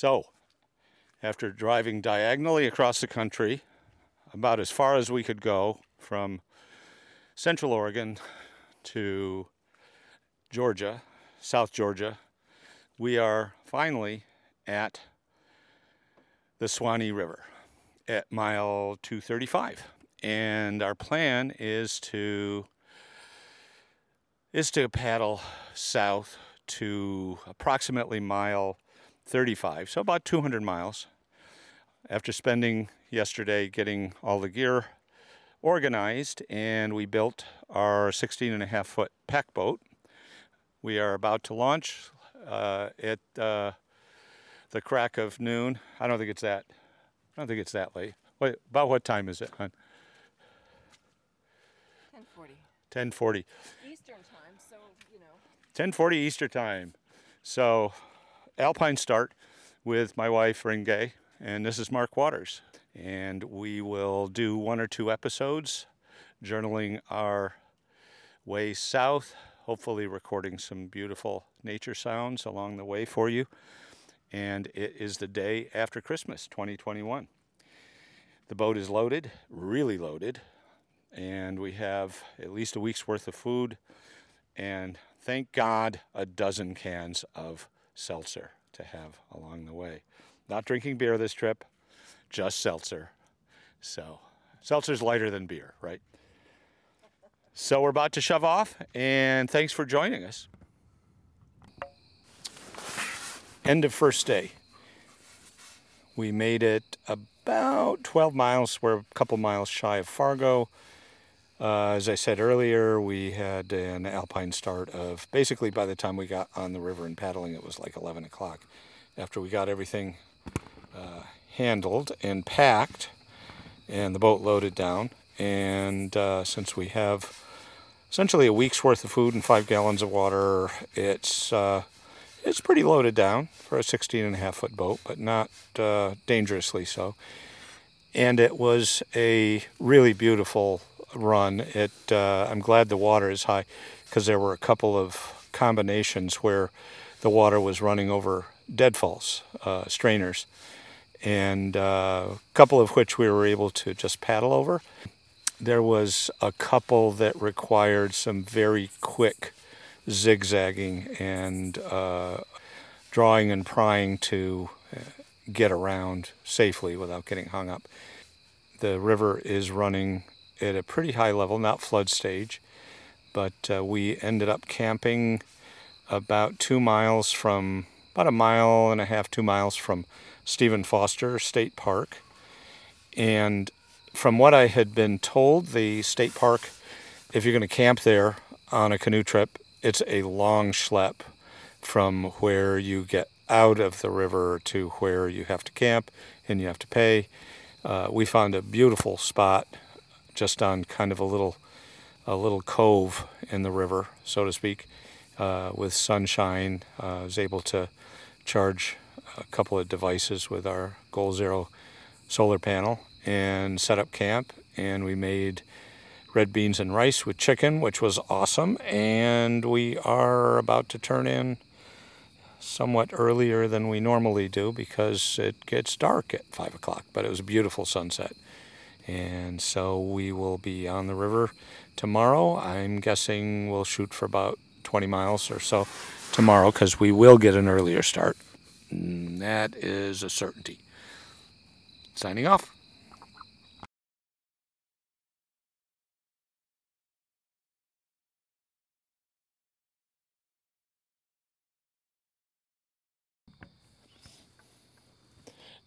So, after driving diagonally across the country, about as far as we could go from Central Oregon to Georgia, South Georgia, we are finally at the Suwannee River at mile 235. And our plan is to is to paddle south to approximately mile 35, so about 200 miles. After spending yesterday getting all the gear organized, and we built our 16 and a half foot pack boat. We are about to launch uh, at uh, the crack of noon. I don't think it's that. I don't think it's that late. Wait, about what time is it, hon? 1040. 10:40. Eastern time, so, you know. 10:40 Easter time. So, Alpine start with my wife Renge', and this is Mark Waters, and we will do one or two episodes, journaling our way south. Hopefully, recording some beautiful nature sounds along the way for you. And it is the day after Christmas, 2021. The boat is loaded, really loaded, and we have at least a week's worth of food and thank God a dozen cans of seltzer to have along the way. Not drinking beer this trip, just seltzer. So, seltzer's lighter than beer, right? So, we're about to shove off, and thanks for joining us. End of first day. We made it about 12 miles. We're a couple miles shy of Fargo. Uh, as I said earlier, we had an alpine start of basically by the time we got on the river and paddling, it was like 11 o'clock. After we got everything uh, handled and packed and the boat loaded down, and uh, since we have essentially a week's worth of food and five gallons of water, it's uh, it's pretty loaded down for a 16 and a half foot boat, but not uh, dangerously so. And it was a really beautiful run. It uh, I'm glad the water is high because there were a couple of combinations where the water was running over deadfalls, uh, strainers, and uh, a couple of which we were able to just paddle over. There was a couple that required some very quick zigzagging and uh, drawing and prying to uh, get around safely without getting hung up. The river is running at a pretty high level, not flood stage, but uh, we ended up camping about two miles from, about a mile and a half, two miles from Stephen Foster State Park. And from what I had been told, the state park, if you're going to camp there on a canoe trip, it's a long schlep from where you get out of the river to where you have to camp and you have to pay. Uh, we found a beautiful spot just on kind of a little a little cove in the river, so to speak, uh, with sunshine. Uh, I was able to charge a couple of devices with our Goal Zero solar panel and set up camp. And we made red beans and rice with chicken, which was awesome. And we are about to turn in somewhat earlier than we normally do because it gets dark at five o'clock. But it was a beautiful sunset. And so we will be on the river tomorrow. I'm guessing we'll shoot for about 20 miles or so tomorrow because we will get an earlier start. That is a certainty. Signing off.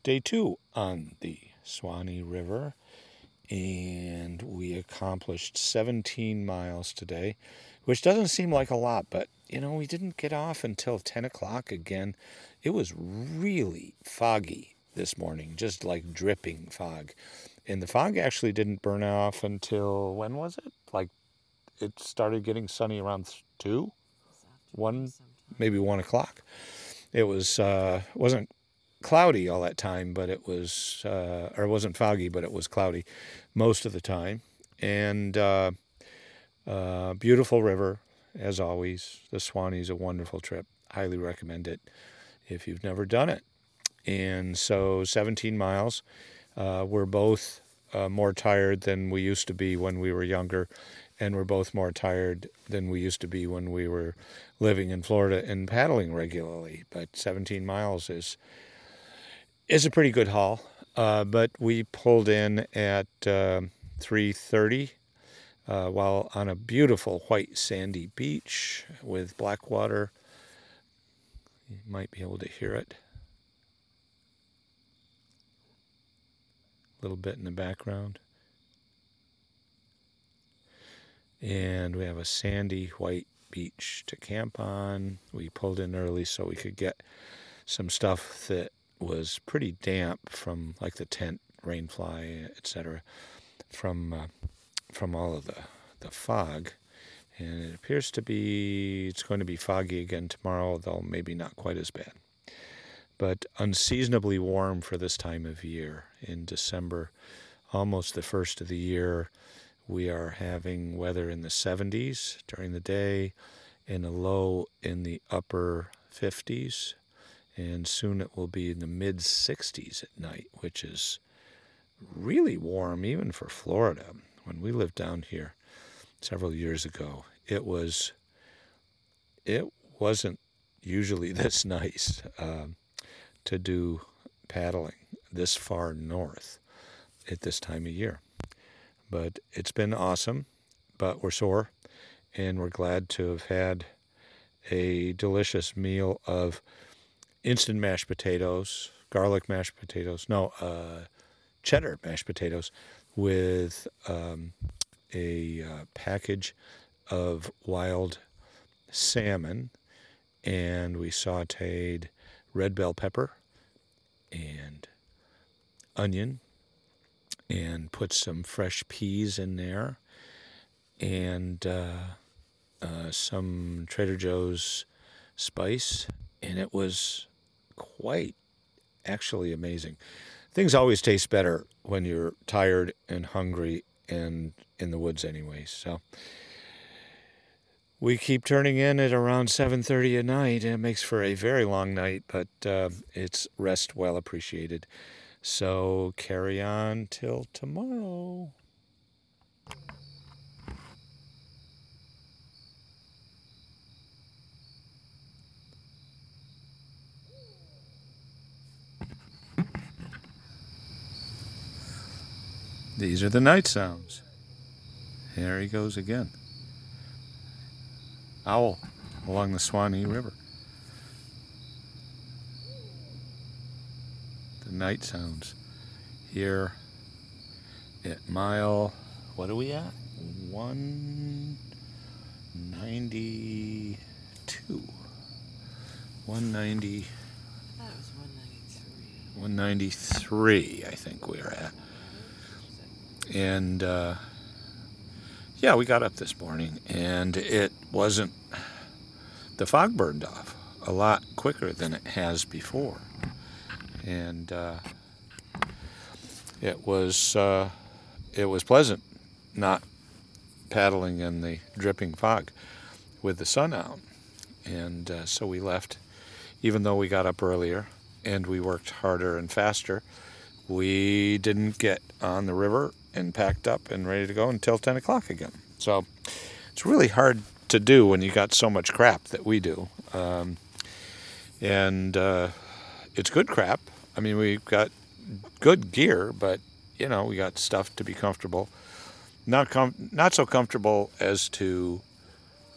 Day two on the Suwannee River, and we accomplished 17 miles today, which doesn't seem like a lot, but you know, we didn't get off until 10 o'clock again. It was really foggy this morning, just like dripping fog. And the fog actually didn't burn off until when was it? Like it started getting sunny around two, one, maybe one o'clock. It was uh, wasn't cloudy all that time, but it was, uh, or it wasn't foggy, but it was cloudy most of the time. And uh, uh, beautiful river, as always. The Suwannee is a wonderful trip. Highly recommend it if you've never done it. and so 17 miles. Uh, we're both uh, more tired than we used to be when we were younger, and we're both more tired than we used to be when we were living in Florida and paddling regularly. But 17 miles is is a pretty good haul. Uh, but we pulled in at 3:30 uh, uh, while on a beautiful white sandy beach with black water. You might be able to hear it. A little bit in the background. And we have a sandy white beach to camp on. We pulled in early so we could get some stuff that was pretty damp from like the tent, rainfly, etc. from uh, from all of the the fog. And it appears to be it's going to be foggy again tomorrow, though maybe not quite as bad. But unseasonably warm for this time of year in December, almost the first of the year. We are having weather in the 70s during the day and a low in the upper 50s and soon it will be in the mid 60s at night, which is really warm even for Florida. When we lived down here several years ago, it was it wasn't usually this nice um, to do paddling this far north at this time of year. But it's been awesome, but we're sore and we're glad to have had a delicious meal of instant mashed potatoes, garlic mashed potatoes, no, uh, cheddar mashed potatoes with um, a uh, package of wild salmon, and we sauteed red bell pepper and onion and put some fresh peas in there and uh, uh, some Trader Joe's spice, and it was quite actually amazing. Things always taste better when you're tired and hungry and in the woods anyway. So we keep turning in at around 7:30 at night. It makes for a very long night, but uh, it's rest well appreciated. So carry on till tomorrow. These are the night sounds. There he goes again. Owl along the Suwannee River. The night sounds here at mile, what are we at? 192. 190. 193, I think we're at. And uh, yeah, we got up this morning and it wasn't, the fog burned off a lot quicker than it has before. And uh, it was uh, it was pleasant not paddling in the dripping fog with the sun out. And uh, so we left, even though we got up earlier and we worked harder and faster. We didn't get on the river and packed up and ready to go until 10 o'clock again. So it's really hard to do when you got so much crap that we do. Um, and uh, it's good crap. I mean, we've got good gear, but you know, we got stuff to be comfortable. Not com- not so comfortable as to.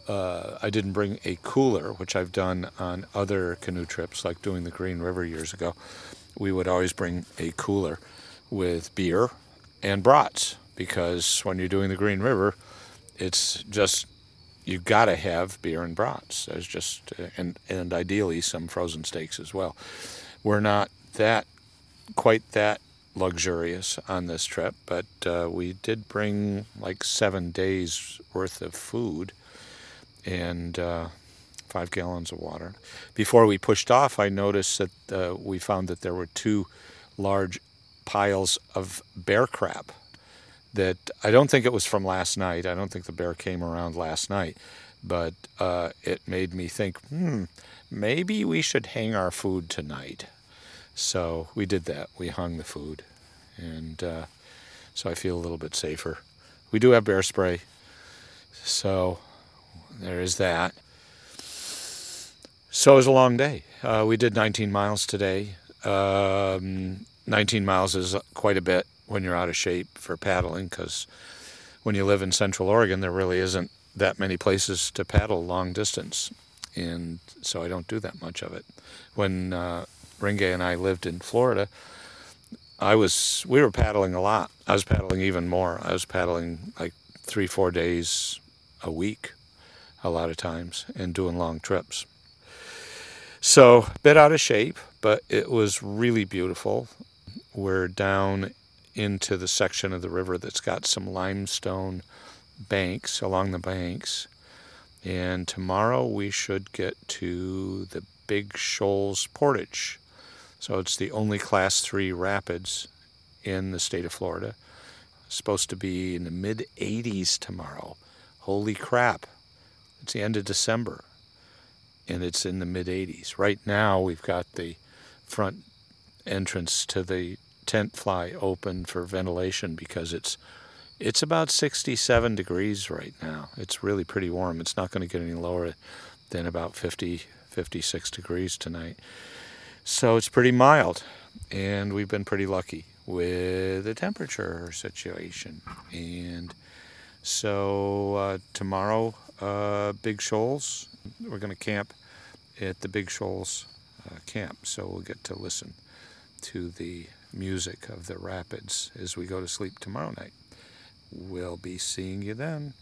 Uh, I didn't bring a cooler, which I've done on other canoe trips, like doing the Green River years ago. We would always bring a cooler with beer and brats because when you're doing the Green River, it's just you've got to have beer and brats. There's just uh, and and ideally some frozen steaks as well. We're not that quite that luxurious on this trip, but uh, we did bring like seven days worth of food and uh, five gallons of water. Before we pushed off, I noticed that uh, we found that there were two large piles of bear crap that I don't think it was from last night. I don't think the bear came around last night, but uh, it made me think, hmm, maybe we should hang our food tonight So we did that. We hung the food, and uh, so I feel a little bit safer. We do have bear spray, so there is that. So it was a long day. Uh, we did 19 miles today. Um, 19 miles is quite a bit when you're out of shape for paddling because when you live in Central Oregon, there really isn't that many places to paddle long distance. And so I don't do that much of it. When uh, Renge' and I lived in Florida, I was we were paddling a lot. I was paddling even more. I was paddling like three, four days a week, a lot of times, and doing long trips. So a bit out of shape, but it was really beautiful. We're down into the section of the river that's got some limestone banks along the banks. And tomorrow we should get to the Big Shoals Portage. So it's the only class three rapids in the state of Florida. It's supposed to be in the mid 80s tomorrow. Holy crap. It's the end of December and it's in the mid 80s. Right now we've got the front entrance to the tent fly open for ventilation because it's it's about 67 degrees right now. It's really pretty warm. It's not going to get any lower than about 50, 56 degrees tonight. So it's pretty mild, and we've been pretty lucky with the temperature situation. And so uh, tomorrow, uh, Big Shoals, we're going to camp at the Big Shoals uh, camp. So we'll get to listen to the music of the rapids as we go to sleep tomorrow night. We'll be seeing you then.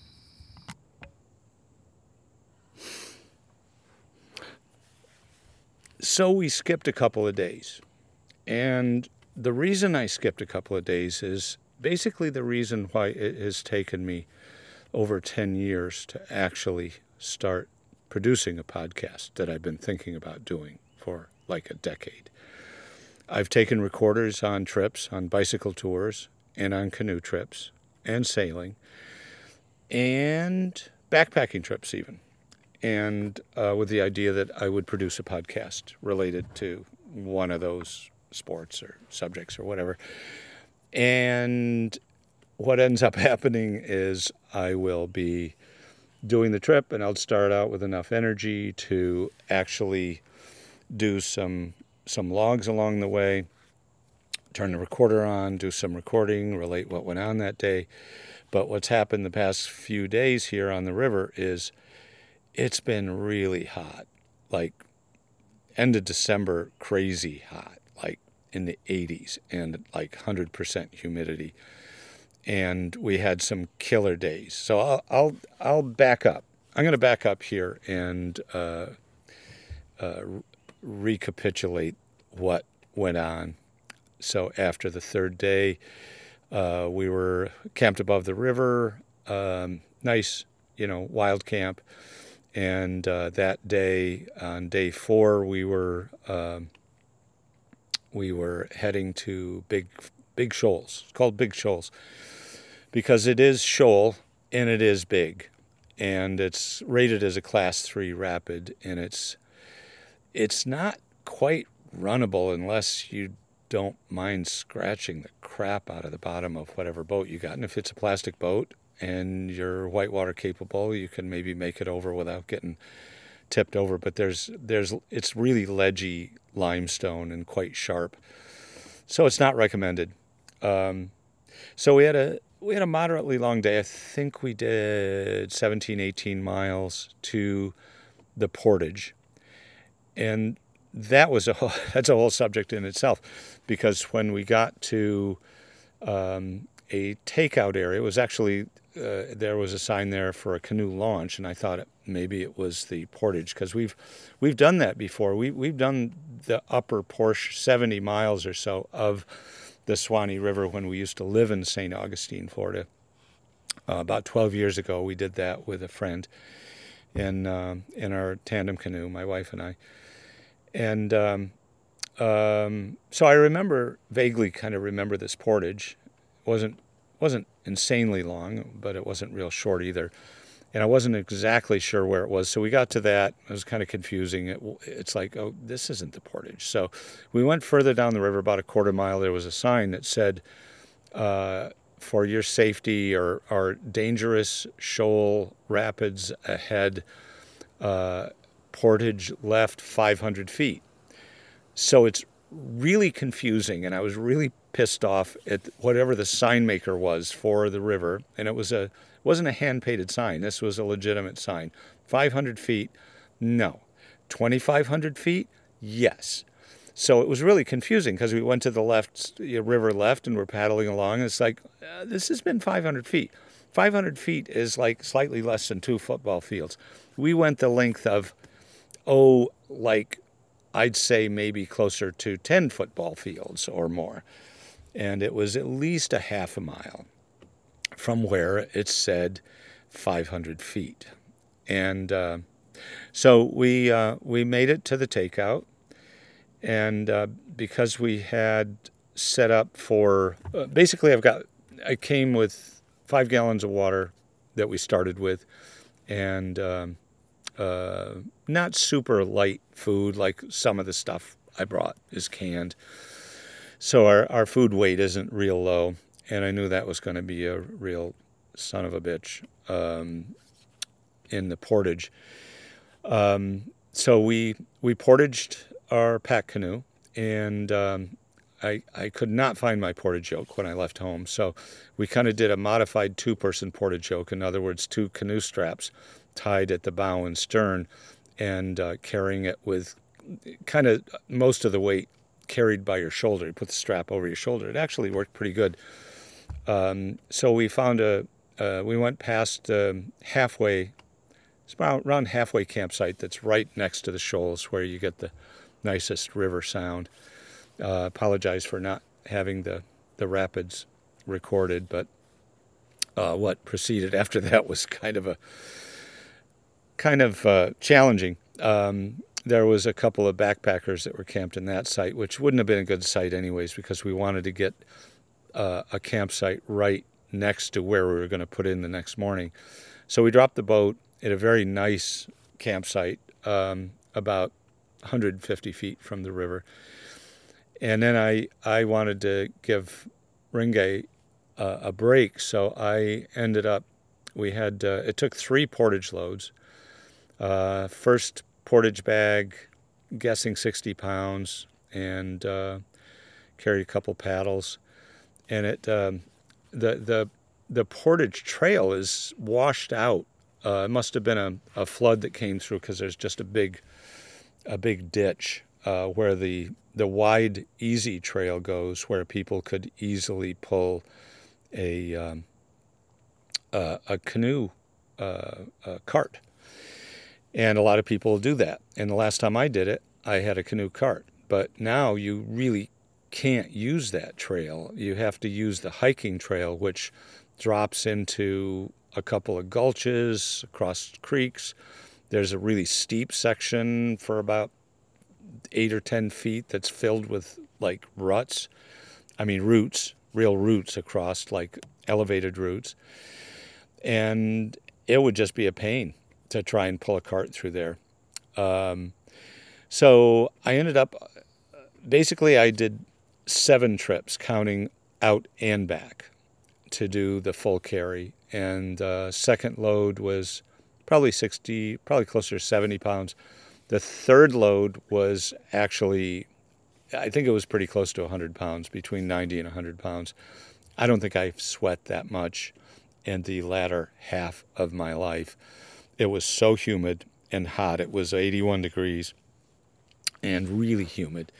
So we skipped a couple of days. And the reason I skipped a couple of days is basically the reason why it has taken me over 10 years to actually start producing a podcast that I've been thinking about doing for like a decade. I've taken recorders on trips, on bicycle tours, and on canoe trips, and sailing, and backpacking trips, even. And uh, with the idea that I would produce a podcast related to one of those sports or subjects or whatever. And what ends up happening is I will be doing the trip and I'll start out with enough energy to actually do some some logs along the way, turn the recorder on, do some recording, relate what went on that day. But what's happened the past few days here on the river is it's been really hot. Like end of December, crazy hot, like in the 80s and like 100% humidity. And we had some killer days. So I'll I'll, I'll back up. I'm going to back up here and uh, uh, recapitulate what went on. So after the third day, uh, we were camped above the river. Um, nice, you know, wild camp. And uh, that day, on day four, we were um, we were heading to Big Big Shoals. It's called Big Shoals because it is shoal and it is big, and it's rated as a Class Three rapid, and it's it's not quite runnable unless you don't mind scratching the crap out of the bottom of whatever boat you got. And if it's a plastic boat and you're whitewater capable, you can maybe make it over without getting tipped over. But there's there's it's really ledgy limestone and quite sharp, so it's not recommended. Um, so we had a we had a moderately long day. I think we did 17, 18 miles to the portage and that was a whole, that's a whole subject in itself, because when we got to um, a takeout area, it was actually uh, there was a sign there for a canoe launch, and I thought it, maybe it was the portage because we've we've done that before. We we've done the upper portion, 70 miles or so of the Suwannee River when we used to live in St. Augustine, Florida. Uh, about 12 years ago, we did that with a friend in uh, in our tandem canoe, my wife and I and um, um, so I remember vaguely, kind of remember this portage. It wasn't wasn't insanely long, but it wasn't real short either. and I wasn't exactly sure where it was. So we got to that. It was kind of confusing. It, it's like, oh, this isn't the portage. So we went further down the river, about a quarter mile. There was a sign that said, uh, for your safety or, or dangerous shoal rapids ahead, uh, portage left 500 feet. So it's really confusing, and I was really pissed off at whatever the sign maker was for the river, and it was a wasn't a hand painted sign. This was a legitimate sign. 500 feet, no. 2,500 feet, yes. So it was really confusing because we went to the left river left and we're paddling along. And it's like uh, this has been 500 feet. 500 feet is like slightly less than two football fields. We went the length of, oh, like I'd say maybe closer to 10 football fields or more. And it was at least a half a mile from where it said 500 feet. And uh, so we, uh, we made it to the takeout. And uh, because we had set up for uh, basically, I've got, I came with five gallons of water that we started with and um, uh, not super light food like some of the stuff I brought is canned. So our, our food weight isn't real low and I knew that was going to be a real son of a bitch um, in the portage. Um, so we we portaged our pack canoe, and um, I I could not find my portage yoke when I left home. So we kind of did a modified two-person portage yoke. In other words, two canoe straps tied at the bow and stern, and uh, carrying it with kind of most of the weight carried by your shoulder. You put the strap over your shoulder. It actually worked pretty good. Um, so we found a, uh, we went past um, halfway, it's about around halfway campsite that's right next to the shoals where you get the nicest river sound. Uh, apologize for not having the, the rapids recorded, but uh, what proceeded after that was kind of a kind of uh, challenging. Um, there was a couple of backpackers that were camped in that site, which wouldn't have been a good site anyways, because we wanted to get uh, a campsite right next to where we were going to put in the next morning. So we dropped the boat at a very nice campsite, um, about 150 feet from the river. And then I, I wanted to give Renge' uh, a break, so I ended up, we had, uh, it took three portage loads. Uh, first portage bag, guessing 60 pounds, and uh, carried a couple paddles and it um, the the the Portage Trail is washed out. Uh, it must have been a, a flood that came through because there's just a big a big ditch uh, where the the wide easy trail goes, where people could easily pull a um, a canoe uh, cart, and a lot of people do that. And the last time I did it, I had a canoe cart. But now you really can't use that trail. You have to use the hiking trail, which drops into a couple of gulches across creeks. There's a really steep section for about eight or 10 feet that's filled with like ruts. I mean, roots, real roots across, like elevated roots. And it would just be a pain to try and pull a cart through there. Um, so I ended up, basically, I did seven trips, counting out and back, to do the full carry. And uh, second load was probably 60, probably closer to 70 pounds. The third load was actually, I think it was pretty close to 100 pounds, between 90 and 100 pounds. I don't think I sweat that much in the latter half of my life. It was so humid and hot. It was 81 degrees and really humid.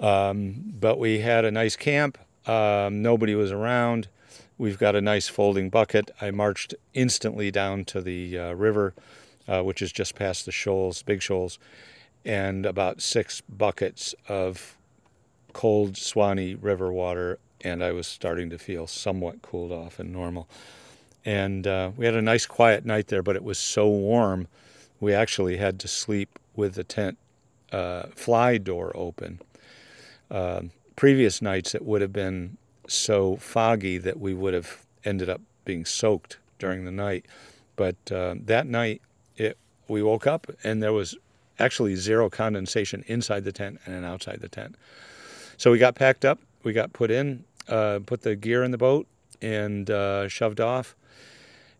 Um, but we had a nice camp. Um, nobody was around. We've got a nice folding bucket. I marched instantly down to the uh, river, uh, which is just past the shoals, big shoals, and about six buckets of cold Suwannee River water. And I was starting to feel somewhat cooled off and normal. And uh, we had a nice quiet night there, but it was so warm, we actually had to sleep with the tent uh, fly door open uh, previous nights it would have been so foggy that we would have ended up being soaked during the night. But uh, that night, it we woke up and there was actually zero condensation inside the tent and outside the tent. So we got packed up, we got put in, uh, put the gear in the boat, and uh, shoved off.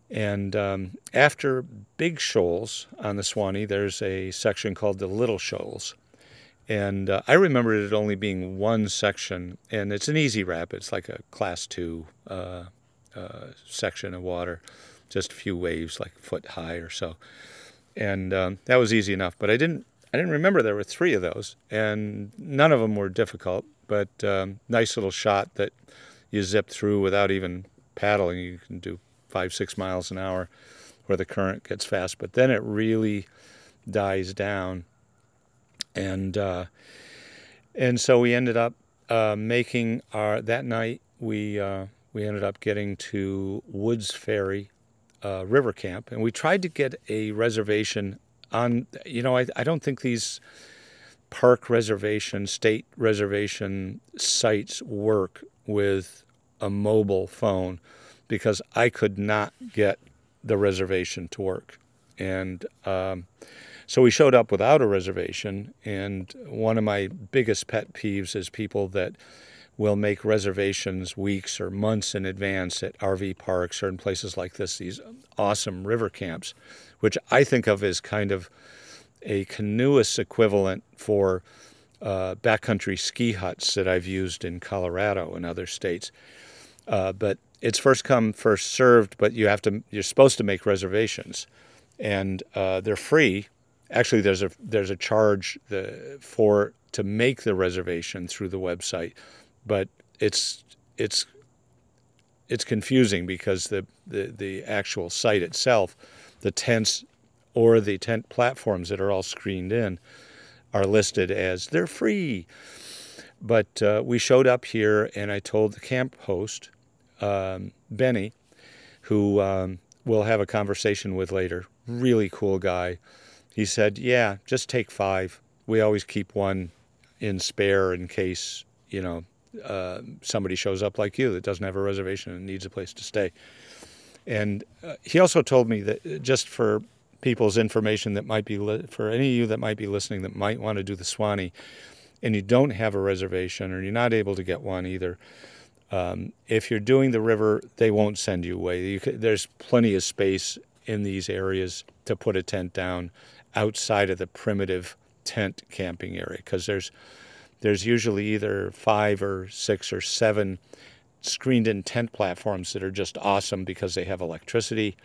And um, after big shoals on the Suwannee, there's a section called the Little Shoals. And uh, I remember it only being one section, and it's an easy rap. It's like a class two uh, uh, section of water, just a few waves, like a foot high or so. And um, that was easy enough. But I didn't, I didn't remember there were three of those, and none of them were difficult. But um, nice little shot that you zip through without even paddling. You can do five, six miles an hour where the current gets fast. But then it really dies down and uh, and so we ended up uh, making our that night we uh, we ended up getting to Woods Ferry uh, River Camp, and we tried to get a reservation on. You know, I I don't think these park reservation, state reservation sites work with a mobile phone because I could not get the reservation to work, and um, so we showed up without a reservation, and one of my biggest pet peeves is people that will make reservations weeks or months in advance at RV parks or in places like this, these awesome river camps, which I think of as kind of a canoeist equivalent for uh, backcountry ski huts that I've used in Colorado and other states. Uh, but it's first come, first served, but you have to, you're supposed to make reservations. And uh, they're free actually there's a there's a charge the, for to make the reservation through the website, but it's it's it's confusing because the, the, the actual site itself, the tents or the tent platforms that are all screened in are listed as they're free. But uh, we showed up here and I told the camp host, um, Benny, who um, we'll have a conversation with later, really cool guy, he said, Yeah, just take five. We always keep one in spare in case, you know, uh, somebody shows up like you that doesn't have a reservation and needs a place to stay. And uh, he also told me that uh, just for people's information that might be, li- for any of you that might be listening that might want to do the Suwannee, and you don't have a reservation or you're not able to get one either, um, if you're doing the river, they won't send you away. You there's plenty of space in these areas to put a tent down outside of the primitive tent camping area because there's there's usually either five or six or seven screened in tent platforms that are just awesome because they have electricity.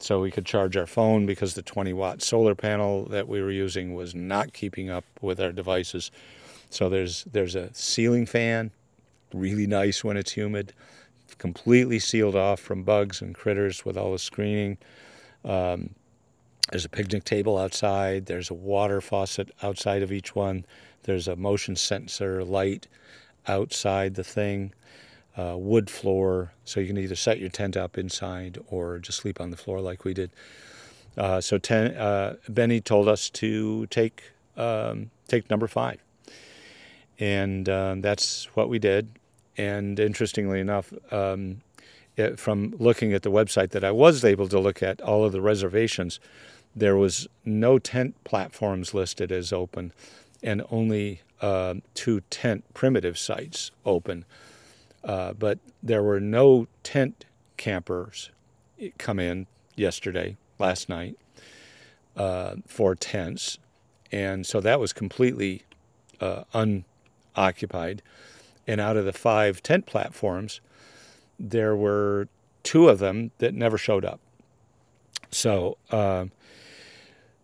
So we could charge our phone because the 20 watt solar panel that we were using was not keeping up with our devices. So there's there's a ceiling fan, really nice when it's humid, completely sealed off from bugs and critters with all the screening. Um, there's a picnic table outside. There's a water faucet outside of each one. There's a motion sensor light outside the thing. Uh, wood floor, so you can either set your tent up inside or just sleep on the floor like we did. Uh, so ten, uh, Benny told us to take um, take number five, and um, that's what we did. And interestingly enough, um, it, from looking at the website that I was able to look at all of the reservations, there was no tent platforms listed as open and only uh, two tent primitive sites open. Uh, but there were no tent campers come in yesterday, last night, uh, for tents. And so that was completely uh, unoccupied. And out of the five tent platforms, there were two of them that never showed up. So, uh,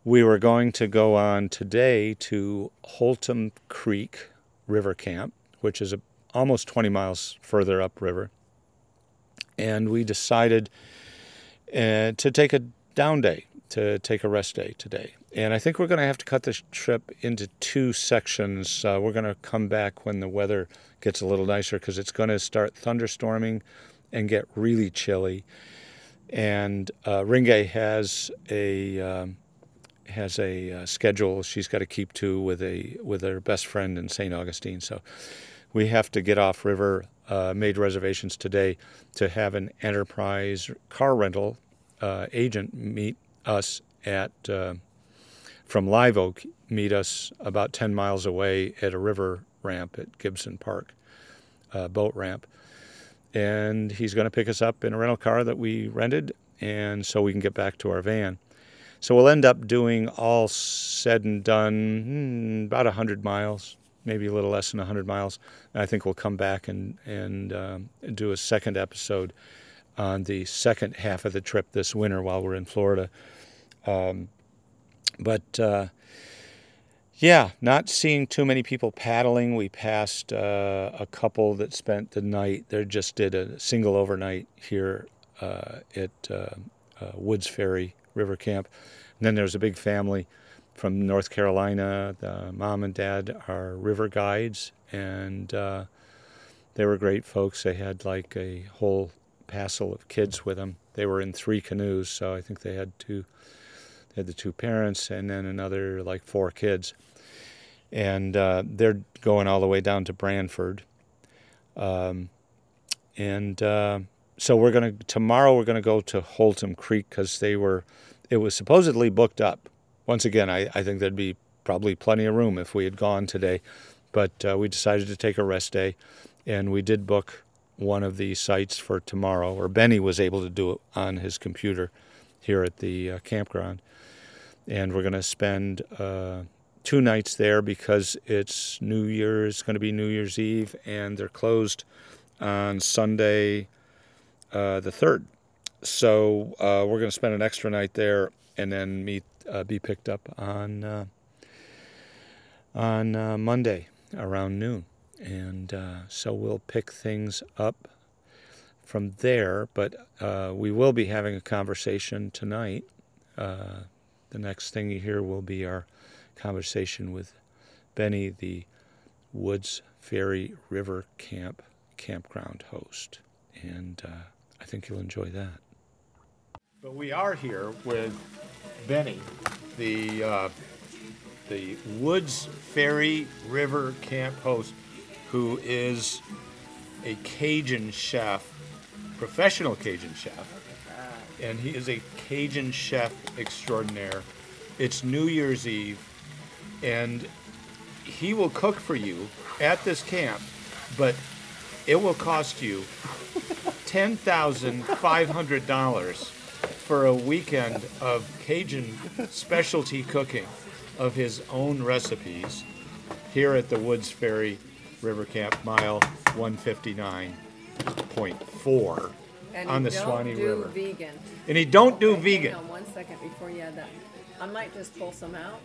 we were going to go on today to Holton Creek River Camp, which is a, almost 20 miles further upriver. And we decided uh, to take a down day, to take a rest day today. And I think we're going to have to cut this trip into two sections. Uh, we're going to come back when the weather gets a little nicer because it's going to start thunderstorming and get really chilly. And uh, Renge' has a um, has a uh, schedule she's got to keep to with a with her best friend in St. Augustine. So we have to get off river. Uh, made reservations today to have an enterprise car rental uh, agent meet us at uh, from Live Oak, meet us about 10 miles away at a river ramp at Gibson Park, boat ramp. And he's going to pick us up in a rental car that we rented, and so we can get back to our van. So we'll end up doing all said and done hmm, about 100 miles, maybe a little less than 100 miles. And I think we'll come back and, and um, do a second episode on the second half of the trip this winter while we're in Florida. Um, but uh, yeah, not seeing too many people paddling. We passed uh, a couple that spent the night. They just did a single overnight here uh, at uh, uh, Woods Ferry River Camp. And then was a big family from North Carolina. The mom and dad are river guides, and uh, they were great folks. They had like a whole passel of kids with them. They were in three canoes, so I think they had two. They had the two parents and then another like four kids, and uh, they're going all the way down to Branford. Um, and uh, so we're gonna tomorrow we're gonna go to Holton Creek because they were, it was supposedly booked up. Once again, I, I think there'd be probably plenty of room if we had gone today, but uh, we decided to take a rest day, and we did book one of the sites for tomorrow, or Benny was able to do it on his computer here at the uh, campground. And we're going to spend uh, two nights there because it's New Year's, going to be New Year's Eve, and they're closed on Sunday uh, the 3rd. So uh, we're going to spend an extra night there and then meet, uh, be picked up on, uh, on Monday around noon. And uh, so we'll pick things up from there, but uh, we will be having a conversation tonight. The next thing you hear will be our conversation with Benny, the Woods Ferry River Camp campground host. And uh, I think you'll enjoy that. But we are here with Benny, the, uh, the Woods Ferry River Camp host who is a Cajun chef, professional Cajun chef, and he is a Cajun chef extraordinaire. It's New Year's Eve, and he will cook for you at this camp, but it will cost you ten thousand five hundred dollars for a weekend of Cajun specialty cooking of his own recipes here at the Woods Ferry River Camp, mile 159.4 And on you the don't Suwannee do River. vegan. And he don't do Okay, vegan. Hang on one second before you add that. I might just pull some out.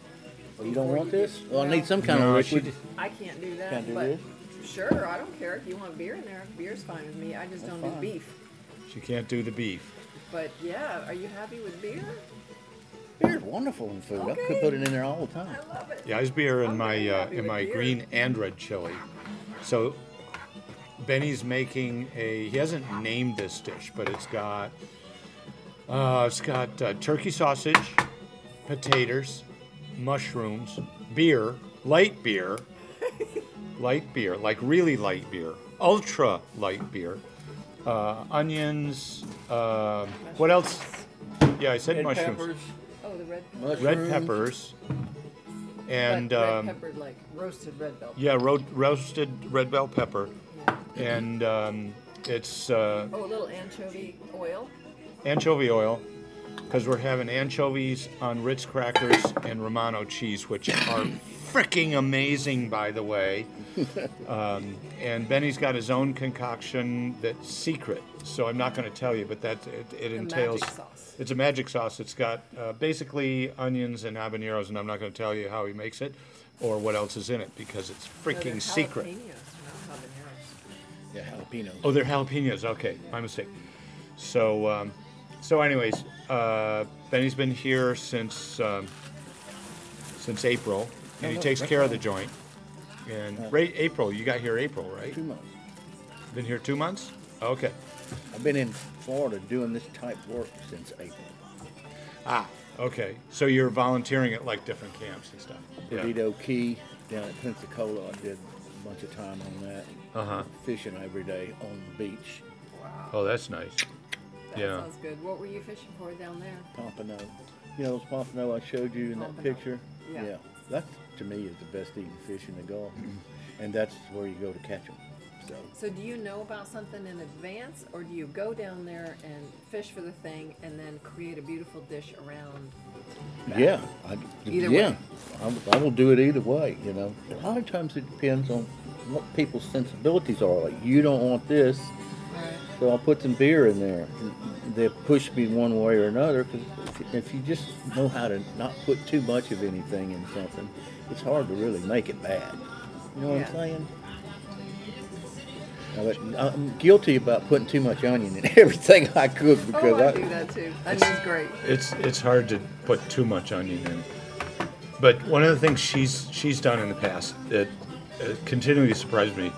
Oh, you don't want do- this? Well, I need some kind No, of she liquid. d- I can't do that. Can't do but this? Sure, I don't care if you want beer in there. Beer's fine with me. I just don't do fine. beef. She can't do the beef. But yeah, are you happy with beer? Beer's wonderful in food. I could put it in there all the time. I love it. Yeah, there's beer in I'm my uh, in my beer. green and red chili. So Benny's making a. He hasn't named this dish, but it's got. Uh, it's got uh, turkey sausage, potatoes, mushrooms, beer, light beer, light beer, like really light beer, ultra light beer, uh, onions. Uh, what else? Yeah, I said Red mushrooms. peppers, Oh, the red mushrooms. Red peppers. And red, um, red pepper, like roasted red bell. yeah, ro- roasted red bell pepper, and um, it's uh, Oh, a little anchovy oil. anchovy oil, because we're having anchovies on Ritz crackers and Romano cheese, which are freaking amazing, by the way. Um, and Benny's got his own concoction that's secret, so I'm not going to tell you, but that it, it The entails. magic sauce. It's a magic sauce. It's got uh, basically onions and habaneros, and I'm not going to tell you how he makes it or what else is in it because it's No, they're freaking secret. jalapenos, not habaneros. Yeah, jalapenos. Oh, they're jalapenos. Okay, my mistake. So, um, so anyways, uh, Benny's been here since um, since April, and he takes care of the joint. And right, April, you got here April, right? Two months. Been here two months. Okay. I've been in Florida doing this type work since April. Ah, okay. So you're volunteering at like different camps and stuff. Perdido Key down at Pensacola. I did a bunch of time on that. Uh huh. Fishing every day on the beach. Oh, that's nice. That Yeah. sounds good. What were you fishing for down there? Pompano. You know those pompano I showed you in that Pompano. picture? Yeah. That to me is the best eating fish in the Gulf, and that's where you go to catch them. So So do you know about something in advance, or do you go down there and fish for the thing, and then create a beautiful dish around? yeah, I, Either yeah, way. I, I will do it either way. You know, a lot of times it depends on what people's sensibilities are. Like you don't want this, so I'll put some beer in there. They push me one way or another because if, if you just know how to not put too much of anything in something, it's hard to really make it bad. You know what Yeah. I'm saying? Now, but I'm guilty about putting too much onion in everything I cook because Oh, I I, do that too. Onion's great. It's it's hard to put too much onion in. But one of the things she's she's done in the past that uh, continually surprised me,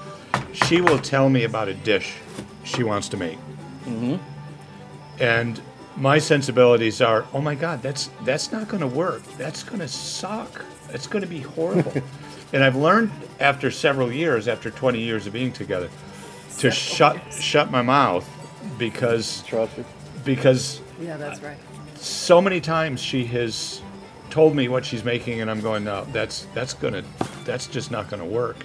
she will tell me about a dish she wants to make, mm-hmm. and my sensibilities are, oh my God, that's that's not going to work. That's going to suck. That's going to be horrible. and I've learned after several years, after 20 years of being together, to shut shut my mouth because trust it. because Yeah, that's right. so many times she has told me what she's making and I'm going, no, that's that's gonna that's just not gonna work.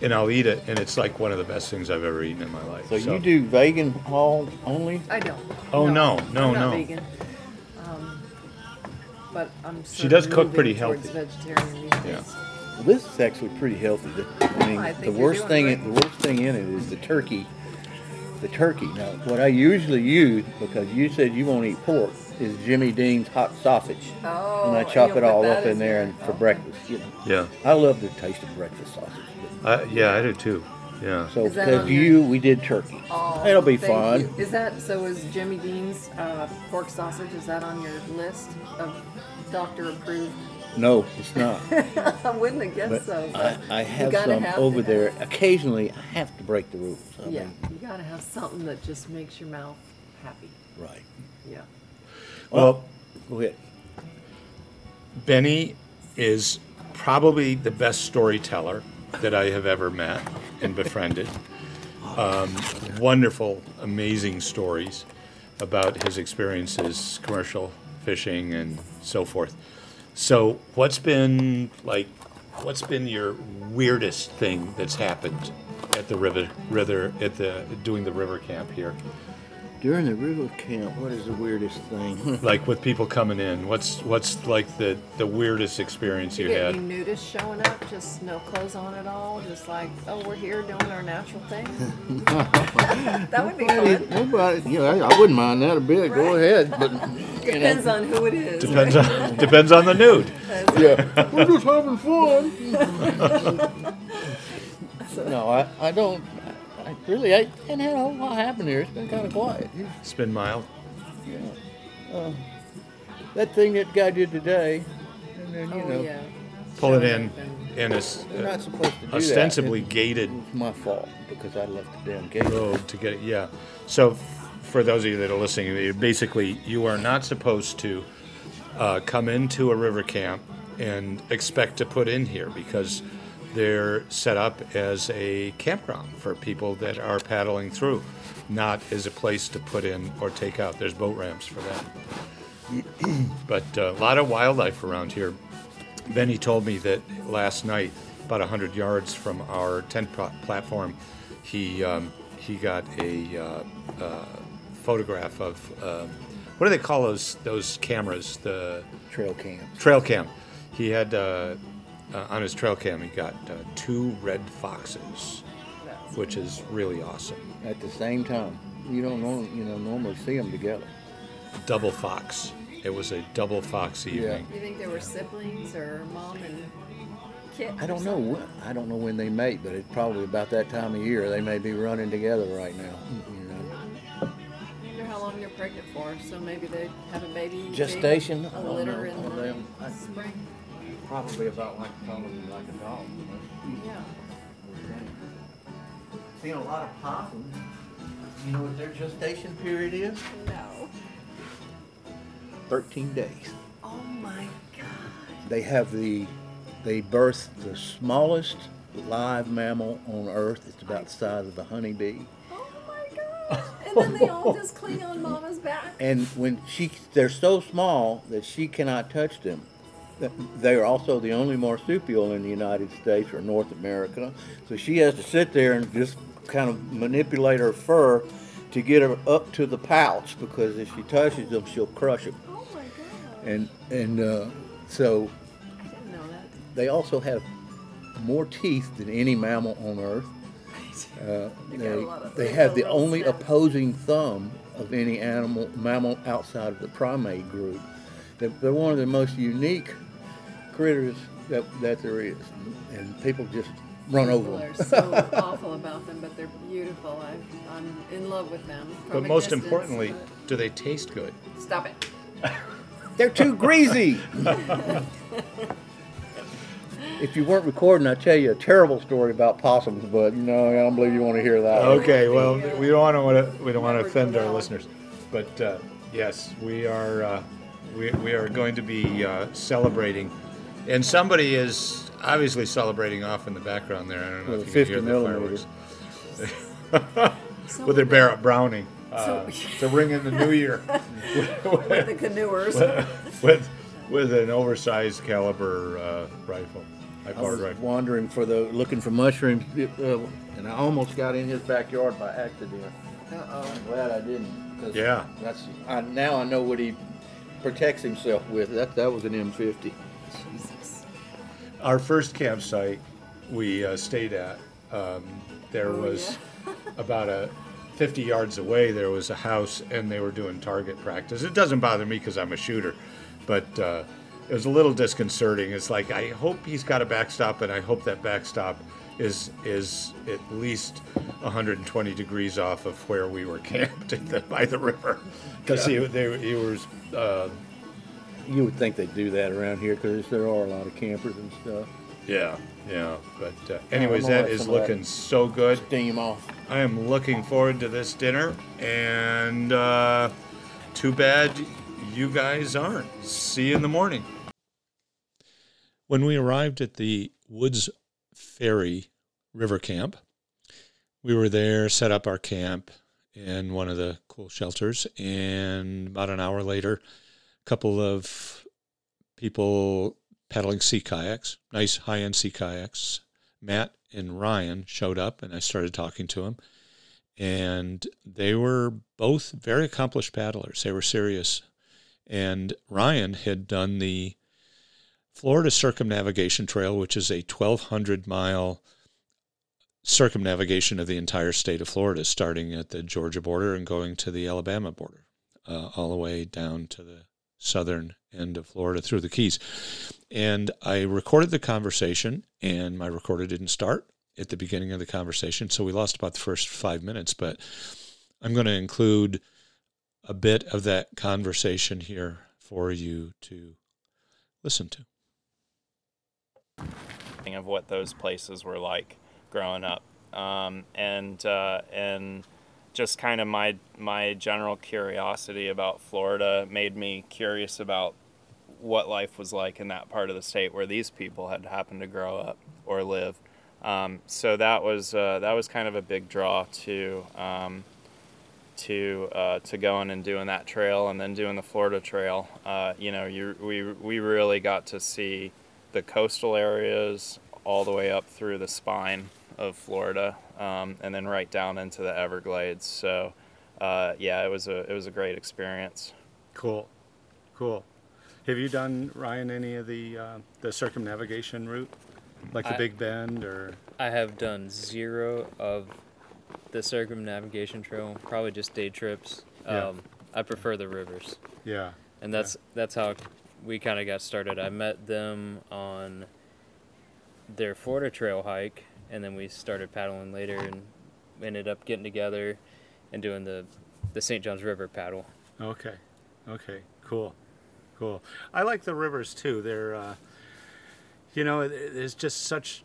And I'll eat it and it's like one of the best things I've ever eaten in my life. So, you do vegan all only? I don't. Oh, no, no, I'm not no. vegan. Um, but I'm. She does cook pretty healthy. Vegetarian these Yeah. days. Well, this is actually pretty healthy. The, I mean, I the worst thing, great. the worst thing in it is the turkey. The turkey. Now, what I usually use, because you said you won't eat pork, is Jimmy Dean's hot sausage, Oh, and I chop it all up in there and for Okay. breakfast. You know, Yeah. I love the taste of breakfast sausage. Uh, yeah, I do too. Yeah. So because on your- you, we did turkey. Oh, It'll be thank fun. you. Is that so? Is Jimmy Dean's uh, pork sausage? Is that on your list of doctor approved? No, it's not. I wouldn't have guessed But so. I, but I you have gotta some have to over have- there. Occasionally, I have to break the rules. I Yeah, mean, you gotta have something that just makes your mouth happy. right. Yeah. Well, Go ahead. Benny is probably the best storyteller that I have ever met and befriended. Um, wonderful, amazing stories about his experiences, commercial fishing, and so forth. So, what's been like? What's been your weirdest thing that's happened at the river, river at the doing the river camp here? During the river camp, what is the weirdest thing? Like with people coming in, what's what's like the the weirdest experience you You get had? any nudists showing up, just no clothes on at all, just like, oh, we're here doing our natural thing. that would be fun. Nobody, you know, I, I wouldn't mind that a bit. Go ahead, but you Depends know, on who it is. Depends on depends on the nude. yeah, we're just having fun. no, I, I don't. I, I really, I haven't had a whole lot happen here. It's been kind of quiet. It's been mild. Yeah. Uh, that thing that guy did today, and then you oh, know, yeah. Pull it in, and- and it's they're not uh, supposed to do ostensibly that. Gated It was my fault because I left the damn gate. road to get it. Yeah. So, f- for those of you that are listening, basically, you are not supposed to uh, come into a river camp and expect to put in here because they're set up as a campground for people that are paddling through, not as a place to put in or take out. There's boat ramps for that. but uh, a lot of wildlife around here. Benny told me that last night, about 100 yards from our tent pla- platform, he, um, he got a uh, uh, photograph of, um, what do they call those, those cameras? The Trail cam. trail cam. He had, uh, uh, on his trail cam, he got uh, two red foxes, which is really awesome. At the same time, you don't know, you know, normally see them together. Double fox. It was a double fox evening. You think they were siblings or mom and kit? I don't know. something? I don't know when they mate, but it's probably about that time of year. They may be running together right now. You know, I wonder how long they're pregnant for. So maybe they have a baby. Gestation? I A don't litter know. in the spring. Probably about like probably like a dog. Yeah. Seen a lot of possums. You know what their gestation period is? No. Thirteen days. Oh my god. They have the, they birth the smallest live mammal on Earth. It's about the size of a honeybee. Oh my gosh. And then they all just cling on Mama's back. And when she, they're so small that she cannot touch them. Th- They are also the only marsupial in the United States or North America. So she has to sit there and just kind of manipulate her fur to get her up to the pouch because if she touches them, she'll crush them. Oh my god. And and uh, so I didn't know that. they also have more teeth than any mammal on Earth. Uh, They they, a lot of- they they have the only opposing thumb of any animal mammal outside of the primate group. They're, they're one of the most unique critters that, that there is, and people just run over them. People are so awful about them, but they're beautiful. I, I'm in love with them. But most distance, importantly, but- do they taste good? stop it. They're too greasy. if you weren't recording, I'd tell you a terrible story about possums, but no, I don't believe you want to hear that. Okay, well, we don't want to we don't want to Never offend our listeners, but uh, yes, we are uh, we, we are going to be uh, celebrating, and somebody is obviously celebrating off in the background there. I don't know With if a you can hear 50 the millimeter. fireworks So with their the- Barrett Browning uh, to ring in the new year with the canoers. with with an oversized caliber uh, rifle, high I was rifle. wandering for the looking for mushrooms, uh, and I almost got in his backyard by accident. Uh-oh. I'm glad I didn't. 'cause Yeah. That's I, now I know what he protects himself with. That that was an M50. Jesus. Our first campsite we uh, stayed at, um, there Oh, was about a 50 yards away. There was a house, and they were doing target practice. It doesn't bother me because I'm a shooter, but uh, it was a little disconcerting. It's like I hope he's got a backstop, and I hope that backstop is is at least 120 degrees off of where we were camped at the, by the river, because he they, he was. Uh, You would think they'd do that around here because there are a lot of campers and stuff. Yeah, yeah. But uh, anyways, I'm gonna that let is some of that- looking so good. Steam off. I am looking forward to this dinner, and uh, too bad you guys aren't. See you in the morning. When we arrived at the Woods Ferry River Camp, we were there, set up our camp in one of the cool shelters, and about an hour later, a couple of people paddling sea kayaks, nice high end sea kayaks. Matt and Ryan showed up, and I started talking to them. And they were both very accomplished paddlers. They were serious. And Ryan had done the Florida Circumnavigation Trail, which is a 1,200 mile circumnavigation of the entire state of Florida, starting at the Georgia border and going to the Alabama border, uh, all the way down to the southern end of Florida through the Keys. And I recorded the conversation, and my recorder didn't start at the beginning of the conversation, so we lost about the first five minutes. But I'm going to include a bit of that conversation here for you to listen to. of what those places were like growing up, um, and uh, and just kind of my my general curiosity about Florida made me curious about what life was like in that part of the state where these people had happened to grow up or live. Um, so that was uh, that was kind of a big draw to um, to uh, to going and doing that trail and then doing the Florida Trail. Uh, you know, you we we really got to see the coastal areas all the way up through the spine of Florida, um, and then right down into the Everglades. So, uh, yeah, it was a it was a great experience. Cool, cool. Have you done Ryan any of the uh, the circumnavigation route, like the I- Big Bend or? I have done zero of the circumnavigation trail, probably just day trips. Yeah. Um, I prefer the rivers, Yeah. and that's that's how we kind of got started. I met them on their Florida Trail hike, and then we started paddling later, and ended up getting together and doing the the St. Johns River paddle. Okay. Okay. Cool. Cool. I like the rivers too. They're, uh, you know, it's just such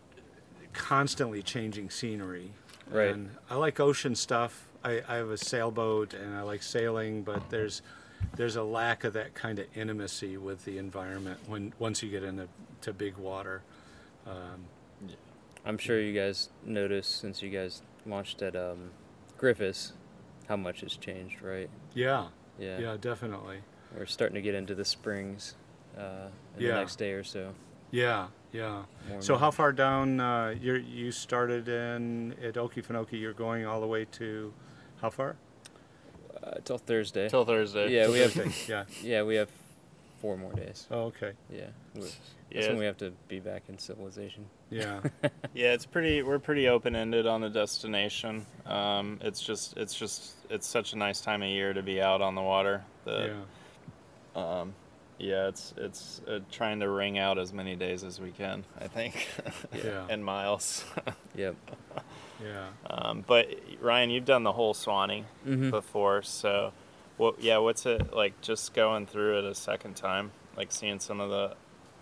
constantly changing scenery. Right. And I like ocean stuff. I, I have a sailboat and I like sailing, but there's there's a lack of that kind of intimacy with the environment when once you get into to big water. Um, I'm sure you guys noticed since you guys launched at um, Griffis how much has changed, right? Yeah. Yeah. Yeah, definitely. We're starting to get into the springs uh, in Yeah. the next day or so. Yeah, yeah. More So more. how far down uh, you you started in at Okefenokee? You're going all the way to how far? Uh, till Thursday. Till Thursday. yeah, we have. Yeah. Yeah, we have four more days. Oh, okay. Yeah. we- Yeah. That's when we have to be back in civilization. Yeah. Yeah, it's pretty. We're pretty open ended on the destination. Um, it's just, it's just, it's such a nice time of year to be out on the water. That, yeah. Um, yeah, it's it's uh, trying to wring out as many days as we can. I think. Yeah. and miles. Yep. Yeah. um, but Ryan, you've done the whole Suwannee Mhm. before, so what? Yeah, what's it like? Just going through it a second time, like seeing some of the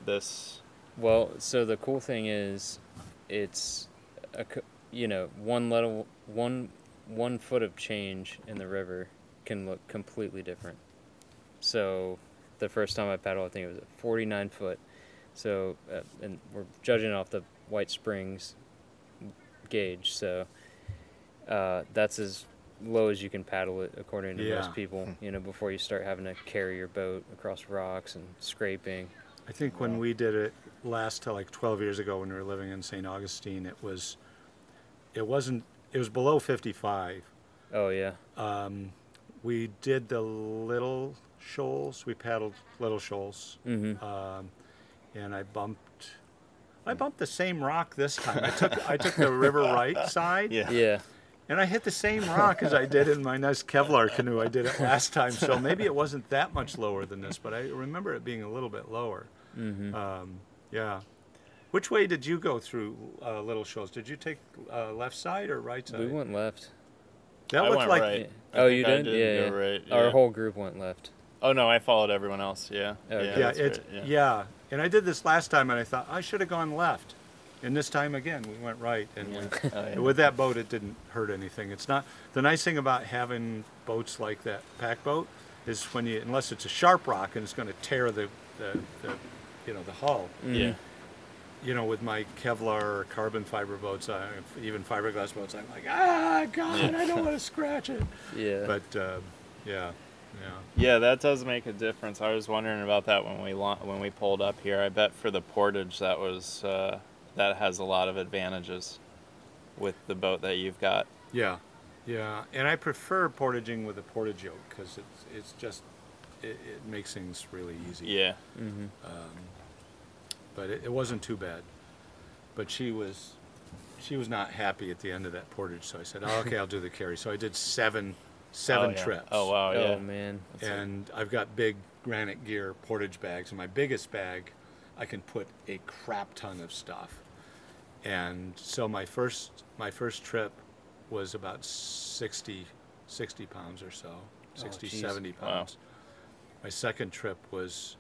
this. Well, so the cool thing is, it's, a, you know, one little one one foot of change in the river can look completely different. So, the first time I paddled, I think it was 49 foot. So, uh, and we're judging off the White Springs gauge. So, uh, that's as low as you can paddle it, according to Yeah. most people. You know, before you start having to carry your boat across rocks and scraping. I think when we did it last to like 12 years ago when we were living in St. Augustine, it was, it wasn't, it was below 55. Oh yeah. Um, we did the little shoals. We paddled little shoals. Mm-hmm. um, and I bumped. I bumped the same rock this time. I took I took the river right side, Yeah. Yeah. and I hit the same rock as I did in my nice Kevlar canoe. I did it last time, so maybe it wasn't that much lower than this, but I remember it being a little bit lower. Mm-hmm. Um, yeah. Which way did you go through uh, Little Shoals? Did you take uh, left side or right side? We went left. that I looked went like right. Oh, you did? did yeah. yeah. right, Our whole group went left. Oh no, I followed everyone else. Yeah. Okay. yeah, that's it's right, yeah. And I did this last time, and I thought I should have gone left. And this time again, we went right, and we Oh, yeah. With that boat, it didn't hurt anything. It's not the nice thing about having boats like that pack boat is when you unless it's a sharp rock and it's going to tear the, the, the you know the hull. Yeah. You know, with my Kevlar or carbon fiber boats, uh, even fiberglass boats, I'm like, ah, God, I don't want to scratch it. Yeah. But uh, yeah, yeah, Yeah, that does make a difference. I was wondering about that when we la- when we pulled up here. I bet for the portage that was uh, that has a lot of advantages with the boat that you've got. yeah, yeah. And I prefer portaging with a portage yoke because it's it's just it, it makes things really easy. Yeah. mm-hmm. but it, it wasn't too bad. But she was, she was not happy at the end of that portage. So I said, oh, "Okay, I'll do the carry." So I did seven, seven oh, yeah. trips. Oh wow, yeah. Oh man. And I've got big Granite Gear portage bags. In my biggest bag, I can put a crap ton of stuff. And so my first my first trip was about 60, 60 pounds or so, 60, geez. 70 Wow. Pounds. My second trip was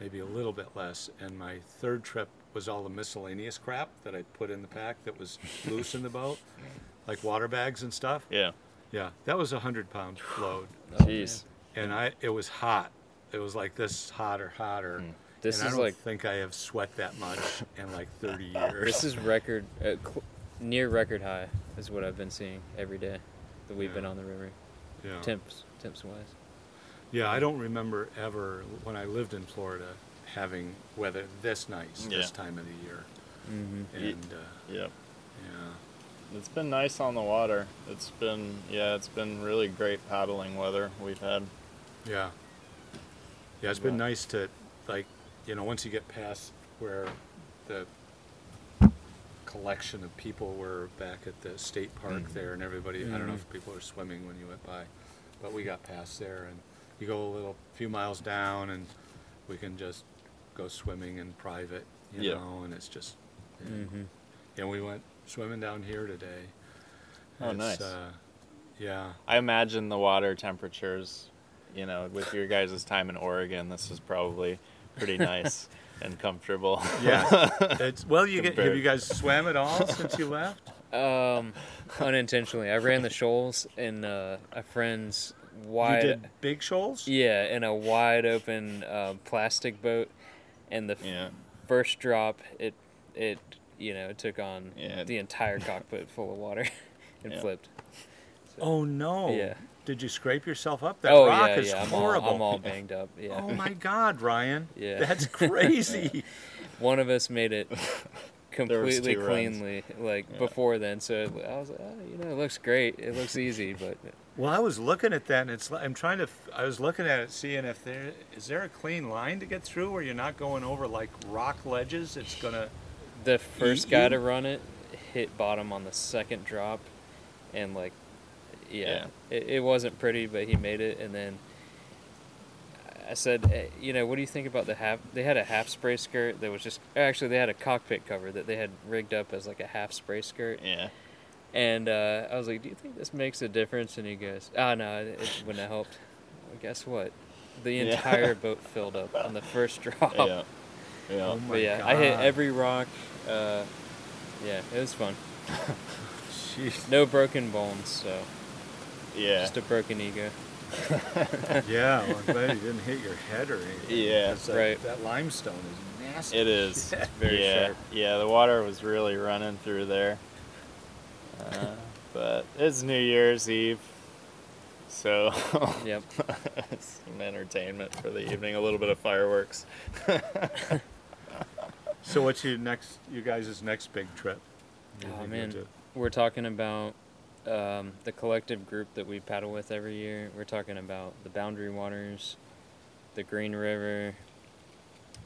maybe a little bit less, and my third trip was all the miscellaneous crap that I put in the pack that was loose in the boat, like water bags and stuff. Yeah. Yeah, that was a hundred pound load, Oh, Jeez. and I it was hot. It was like this hotter, hotter. Hmm. This and is I don't like think I have sweat that much in like 30 years. this is record uh, cl- near record high is what I've been seeing every day that we've been on the river. yeah. Temps temps wise. Yeah, I don't remember ever when I lived in Florida having weather this nice this time of the year. Mm-hmm. And uh, Yep. yeah, It's been nice on the water. It's been yeah, it's been really great paddling weather we've had. yeah, yeah. It's been nice to like you know once you get past where the collection of people were back at the state park Mhm. there and everybody I don't know Mhm. if people were swimming when you went by but we got past there and you go a little few miles down and we can just go swimming in private you Yeah. know and it's just Mm-hmm. and we went swimming down here today Oh, It's, nice. uh, yeah I imagine the water temperatures, you know, with your guys' time in Oregon, this is probably pretty nice and comfortable. yeah it's well you get have you guys swam at all since you left Um, unintentionally, I ran the shoals in uh, a friend's wide. you did big shoals Yeah, in a wide open uh, plastic boat, and the f- yeah. first drop, it it you know it took on Yeah. the entire cockpit full of water and Yeah. flipped. So. Oh no! Yeah. Did you scrape yourself up? That oh rock yeah, is yeah. I'm horrible. all, I'm all banged up. Yeah. Oh my God, Ryan! Yeah. that's crazy. One of us made it completely two runs. cleanly, like before then. So I was like, oh, you know, it looks great. It looks easy, but well, I was looking at that, and it's. I'm trying to. I was looking at it, seeing if there is there a clean line to get through where you're not going over like rock ledges. It's gonna. the first guy you? to run it hit bottom on the second drop, and like, yeah, Yeah. It, it wasn't pretty, but he made it. And then I said, "Eh, you know, what do you think about the half? They had a half spray skirt that was just actually they had a cockpit cover that they had rigged up as like a half spray skirt. Yeah. And uh, I was like, "Do you think this makes a difference?" And he goes, "Ah, no, it, it wouldn't have helped." Well, guess what? The Yeah. entire boat filled up on the first drop. Yeah. Yeah. Oh my But yeah, I hit every rock. Uh, yeah, it was fun. Jeez. No broken bones, so Yeah. just a broken ego. Yeah, well, I'm glad you didn't hit your head or anything. Yeah, that, right. That limestone is nasty. It is. Very yeah. sharp. Yeah, the water was really running through there. Uh, but it's New Year's Eve. So Yep. some entertainment for the evening, a little bit of fireworks. So what's your next? You guys' next big trip? You Oh think man, we're talking about um, the collective group that we paddle with every year. We're talking about the Boundary Waters, the Green River,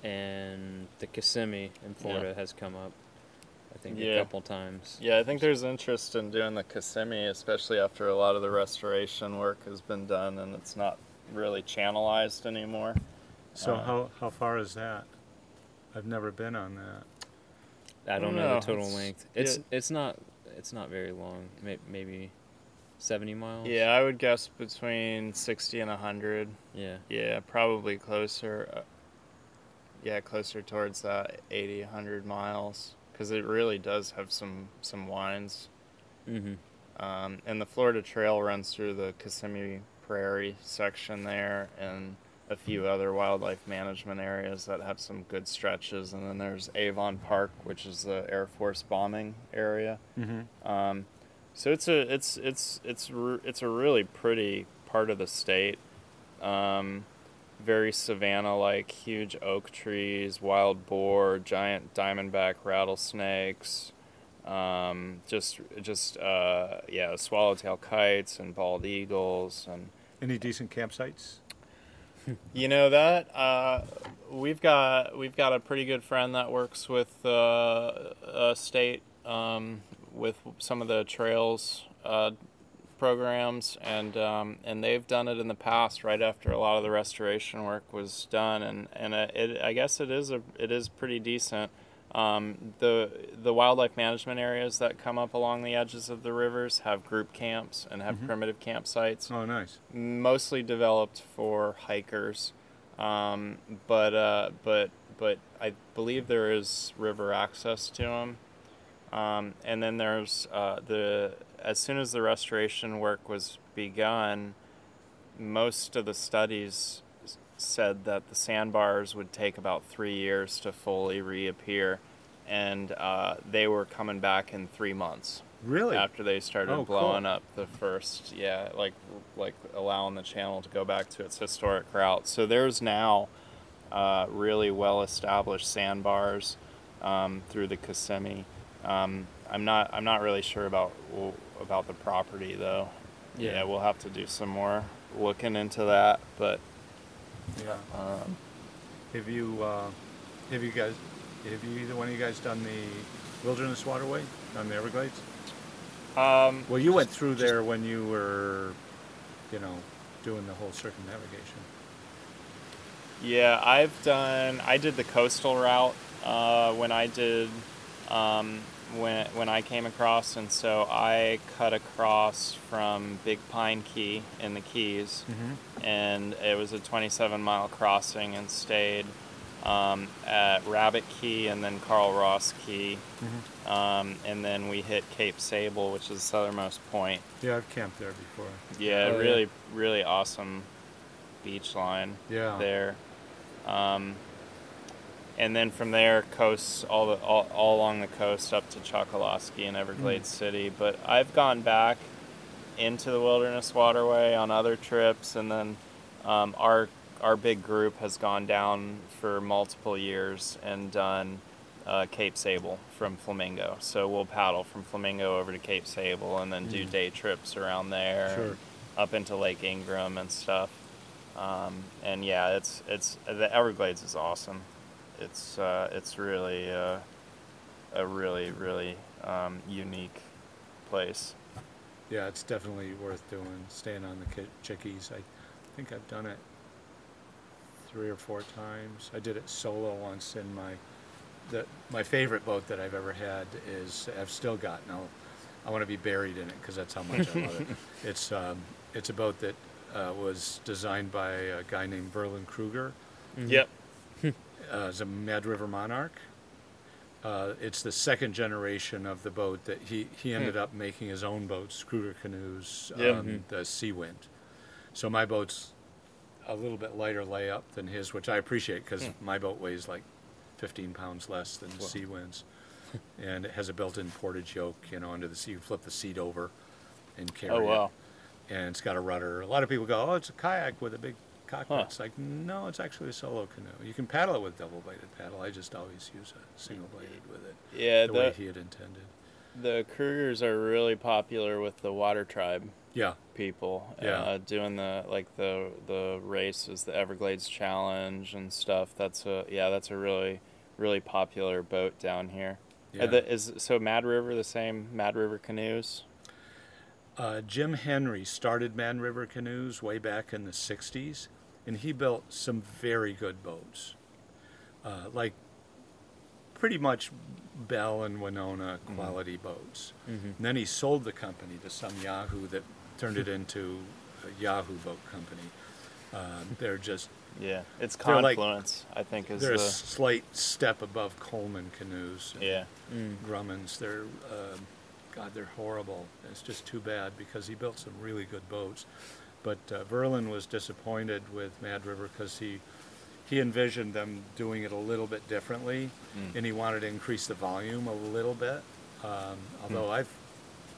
and the Kissimmee in Florida has come up. I think a Yeah. couple times. Yeah, I think there's interest in doing the Kissimmee, especially after a lot of the restoration work has been done and it's not really channelized anymore. So Uh, how how far is that? I've never been on that. I don't No, know the total it's- length. It's yeah. it's not it's not very long. Maybe seventy miles. Yeah, I would guess between 60 and 100. Yeah. Yeah, probably closer. Uh, yeah, closer towards that 80, 100 miles because it really does have some some winds. Mm-hmm. Um, and the Florida Trail runs through the Kissimmee Prairie section there, and a few other wildlife management areas that have some good stretches. And then there's Avon Park, which is the Air Force bombing area. Mm-hmm. Um, so it's a it's it's it's it's a really pretty part of the state. Um, very savanna-like, huge oak trees, wild boar, giant diamondback rattlesnakes, um, just just uh, yeah, swallowtail kites and bald eagles and Any decent campsites? you know that uh, we've got we've got a pretty good friend that works with uh, a state um, with some of the trails uh, programs, and um, and they've done it in the past, right after a lot of the restoration work was done, and and it, I guess it is a it is pretty decent. Um, the the wildlife management areas that come up along the edges of the rivers have group camps and have primitive campsites Oh, nice. mostly developed for hikers, um, but uh, but but I believe there is river access to them. Um, and then there's uh, the as soon as the restoration work was begun, most of the studies said that the sandbars would take about three years to fully reappear, and uh, they were coming back in three months Really? after they started Oh, cool. blowing up the first yeah like like allowing the channel to go back to its historic route so there's now uh, really well established sandbars um, through the Kissimmee um, I'm not I'm not really sure about about the property though Yeah. yeah we'll have to do some more looking into that but Yeah. um, Have you uh, have you guys have you either one of you guys done the Wilderness Waterway on the Everglades? um, Well, you went through there when you were, you know, doing the whole circumnavigation. Yeah, I've done. I did the coastal route uh, when I did um, when when I came across, and so I cut across from Big Pine Key in the Keys, Mm-hmm. and it was a 27 mile crossing, and stayed um, at Rabbit Key and then Carl Ross Key, Mm-hmm. um, and then we hit Cape Sable, which is the southernmost point. Yeah, I've camped there before. Yeah, Oh, yeah. really, really awesome beach line Yeah. there. Um, and then from there, coasts all the all, all along the coast up to Chokoloskee and Everglades City. But I've gone back into the wilderness waterway on other trips, and then um, our our big group has gone down for multiple years and done uh, Cape Sable from Flamingo. So we'll paddle from Flamingo over to Cape Sable and then do day trips around there, Sure. up into Lake Ingraham and stuff. Um, and yeah, it's it's the Everglades is awesome. It's uh, it's really uh, a really really um, unique place. Yeah, it's definitely worth doing. Staying on the Ki- Chickies. I think I've done it three or four times. I did it solo once in my the my favorite boat that I've ever had is I've still got now. I want to be buried in it because that's how much I love it. It's um, it's a boat that uh, was designed by a guy named Verlen Kruger. Yep. Uh, is a Mad River Monarch. Uh, it's the second generation of the boat that he, he ended up making his own boats, Kruger canoes, um, Yeah. the Sea Wind. So my boat's a little bit lighter layup than his, which I appreciate because my boat weighs like 15 pounds less than the Sea Wind's. and it has a built-in portage yoke, you know, under the seat. You flip the seat over and carry Oh it wow. and it's got a rudder. A lot of people go, "Oh, it's a kayak with a big cockpit." Huh. It's like, no, it's actually a solo canoe. You can paddle it with double-bladed paddle. I just always use a single-bladed with it, Yeah, the way he had intended. the Krugers are really popular with the Water Tribe Yeah, people. Yeah. Uh, doing the like the the races, the Everglades Challenge and stuff. That's a yeah, that's a really really popular boat down here. yeah. The, is so Mad River the same Mad River canoes? uh, Jim Henry started Mad River Canoes way back in the '60s, and he built some very good boats, uh, like pretty much Bell and Wenonah quality boats. And then he sold the company to some Yahoo that turned it into a Yahoo Boat Company. Um, they're just Yeah, it's They're like- Confluence. I think is they're a slight step above Coleman canoes. and yeah. Grumman's. They're, um, God, they're horrible. It's just too bad because he built some really good boats. But uh, Verlen was disappointed with Mad River because he he envisioned them doing it a little bit differently, and he wanted to increase the volume a little bit. Um, although I've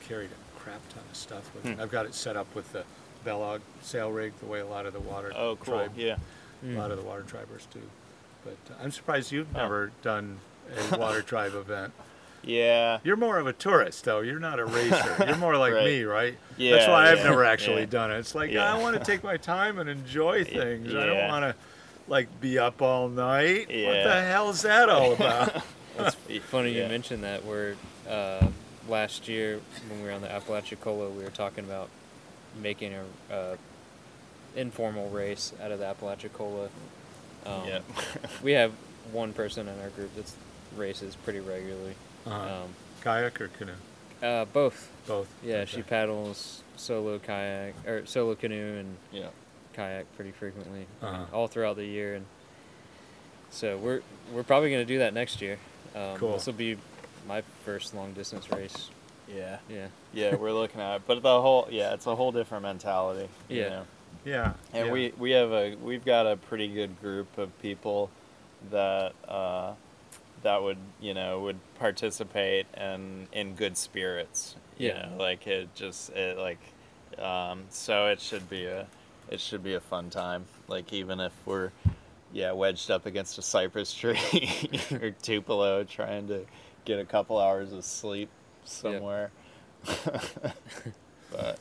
carried a crap ton of stuff with it. I've got it set up with the Balogh sail rig, the way a lot of the water Oh, cool. tribe, Yeah. a lot of the water tribers do. But uh, I'm surprised you've Oh. never done a water tribe event. Yeah. You're more of a tourist, though. You're not a racer. You're more like Right. me, right? Yeah. That's Yeah, why I've yeah, never actually yeah. done it. It's like Yeah. I want to take my time and enjoy things. I don't want to like be up all night. What the hell is that all about? It's funny Yeah. you mentioned that. Where uh, last year when we were on the Apalachicola, we were talking about making a uh, informal race out of the Apalachicola. Um, Yeah. we have one person in our group that races pretty regularly. Uh-huh. Um, Kayak or canoe? uh, both. Both. Yeah, she paddles solo kayak or solo canoe and Yeah. kayak pretty frequently, Uh-huh. all throughout the year, and so we're we're probably gonna do that next year. Um, Cool. This will be my first long distance race. Yeah. Yeah. Yeah, we're looking at it, but the whole yeah, it's a whole different mentality. you Yeah. know? Yeah. And yeah. we we have a we've got a pretty good group of people that uh, that would you know would participate and in good spirits. You Yeah. know, like it just it like um, so it should be a it should be a fun time. Like even if we're yeah wedged up against a cypress tree or Tupelo trying to get a couple hours of sleep somewhere. but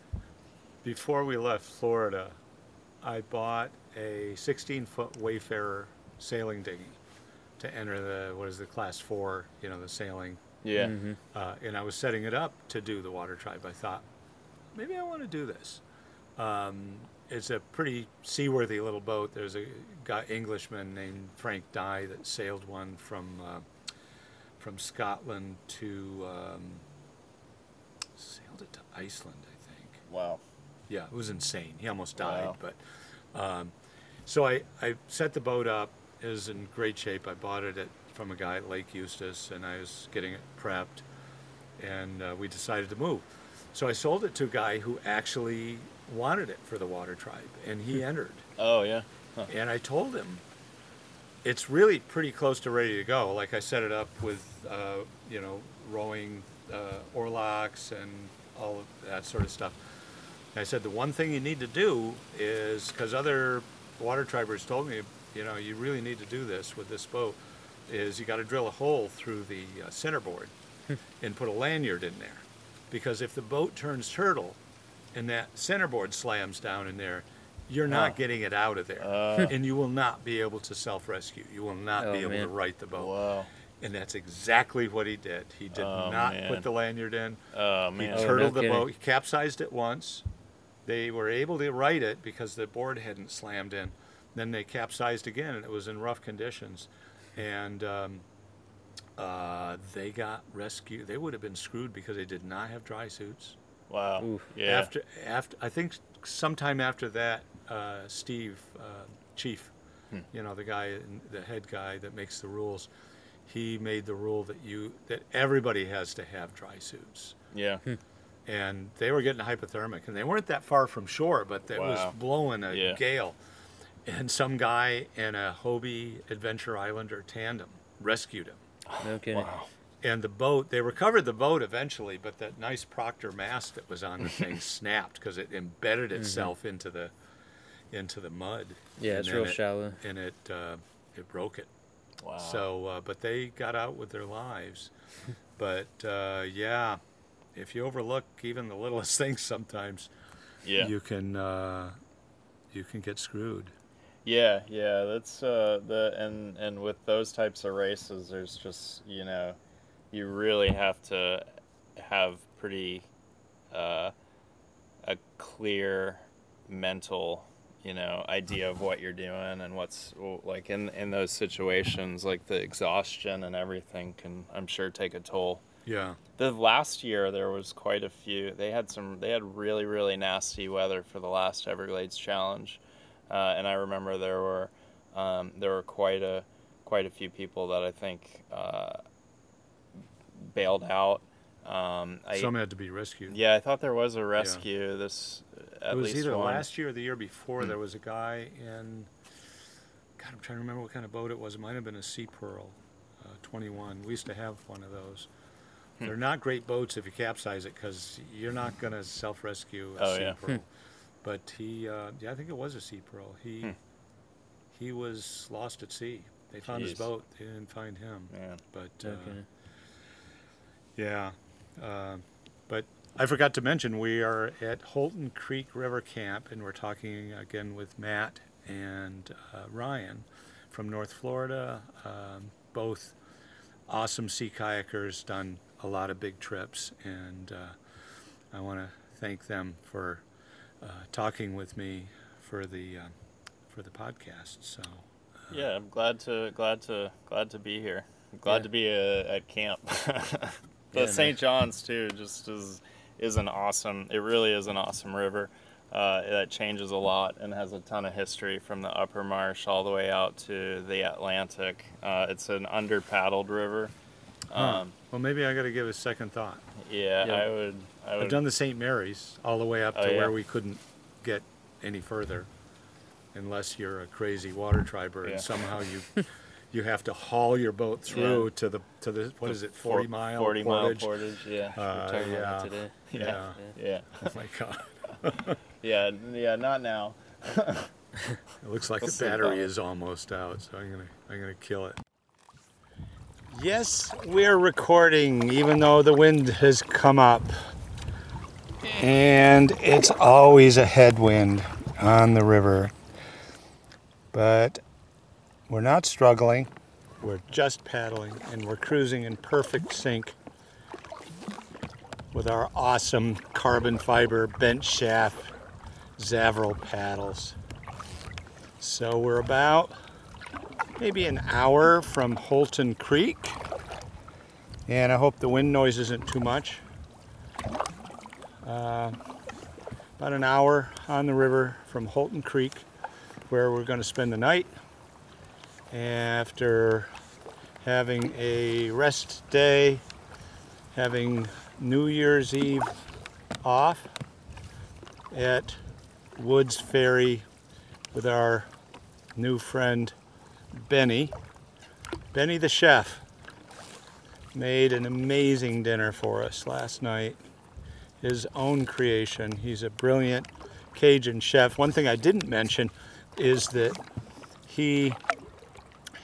Before we left Florida, I bought a 16 foot Wayfarer sailing dinghy to enter the, what is the class four, you know, the sailing. yeah. Mm-hmm. Uh, and I was setting it up to do the water tribe. I thought, maybe I want to do this. Um, it's a pretty seaworthy little boat. There's a guy, Englishman named Frank Dye that sailed one from uh, from Scotland to um, sailed it to Iceland, I think. Wow. Yeah, it was insane. He almost died, Wow. but um, so I, I set the boat up. Was in great shape. I bought it at, from a guy at Lake Eustis, and I was getting it prepped, and uh, we decided to move. So I sold it to a guy who actually wanted it for the water tribe, and he entered. Oh yeah. And I told him it's really pretty close to ready to go. Like I set it up with, uh, you know, rowing uh, oarlocks and all of that sort of stuff. I said the one thing you need to do is because other water tribers told me, you know, you really need to do this with this boat, is you got to drill a hole through the uh, centerboard and put a lanyard in there, because if the boat turns turtle, and that centerboard slams down in there, you're not Oh. getting it out of there, Uh, and you will not be able to self-rescue. You will not Oh, be able to right the boat. whoa. And that's exactly what he did. He did Oh, not man. put the lanyard in. Oh He man. Oh, turtled no the boat. He capsized it once. They were able to right it because the board hadn't slammed in. Then they capsized again, and it was in rough conditions. And um, uh, they got rescued. They would have been screwed because they did not have dry suits. Wow. Oof. Yeah. After, after, I think sometime after that, uh, Steve, uh, Chief, Hmm. you know, the guy, the head guy that makes the rules, he made the rule that you that everybody has to have dry suits yeah. and they were getting hypothermic and they weren't that far from shore but it was blowing a Yeah. gale and some guy in a hobie adventure islander tandem rescued him No kidding. Wow. and the boat they recovered the boat eventually but that nice proctor mast that was on the thing snapped because it embedded itself into the into the mud Yeah, And it's real it- shallow. and it uh, it broke it Wow. so, uh, but they got out with their lives. but uh, yeah, if you overlook even the littlest things, sometimes yeah. you can uh, you can get screwed. Yeah, yeah, that's uh the and and with those types of races there's just, you know, you really have to have pretty uh a clear mental, you know, idea of what you're doing and what's like in in those situations like the exhaustion and everything can I'm sure take a toll. Yeah, The last year there was quite a few. They had some. They had really really nasty weather for the last Everglades Challenge, uh, and I remember there were um, there were quite a quite a few people that I think uh, bailed out. Um, I, some had to be rescued. yeah, I thought there was a rescue. This at it was least either one. last year or the year before. Hmm. There was a guy in. God, I'm trying to remember what kind of boat it was. It might have been a Sea Pearl, uh, 21. We used to have one of those. Hmm. They're not great boats if you capsize it because you're not going to self-rescue a Oh, Sea yeah. Pearl. But he, uh, yeah, I think it was a Sea Pearl. He, Hmm. he was lost at sea. They found his boat. They didn't find him. Man. But No uh, kidding. yeah, uh, but I forgot to mention we are at Holton Creek River Camp, and we're talking again with Matt and uh, Ryan from North Florida. Um, both awesome sea kayakers, done a lot of big trips, and uh, I want to thank them for uh, talking with me for the uh, for the podcast. So Yeah, I'm glad to glad to glad to be here. I'm glad Yeah. to be uh, at camp. the Yeah, St. John's too just is is an awesome. It really is an awesome river. Uh, that changes a lot and has a ton of history from the upper marsh all the way out to the Atlantic. Uh, it's an under paddled river. Um, well, maybe I got to give a second thought. yeah, Yeah. I would. I. I've done the St. Mary's all the way up Oh, to yeah. where we couldn't get any further, unless you're a crazy water triber Yeah. and somehow you you have to haul your boat through Yeah. to the to the what is it Four- 40 mile 40 portage? mile portage. Yeah. We're Uh, yeah, today. yeah. yeah. Oh my god! Yeah. Yeah. Not now. It looks like We'll the battery is almost out, so I'm gonna I'm gonna kill it. Yes, we're recording, even though the wind has come up, and it's always a headwind on the river. But we're not struggling. We're just paddling, and we're cruising in perfect sync with our awesome carbon fiber bent shaft Zaveral paddles. So we're about maybe an hour from Holton Creek. And I hope the wind noise isn't too much. Uh, about an hour on the river from Holton Creek, where we're going to spend the night. After having a rest day, having New Year's Eve off at Woods Ferry with our new friend Benny. Benny the chef made an amazing dinner for us last night. His own creation. He's a brilliant Cajun chef. One thing I didn't mention is that he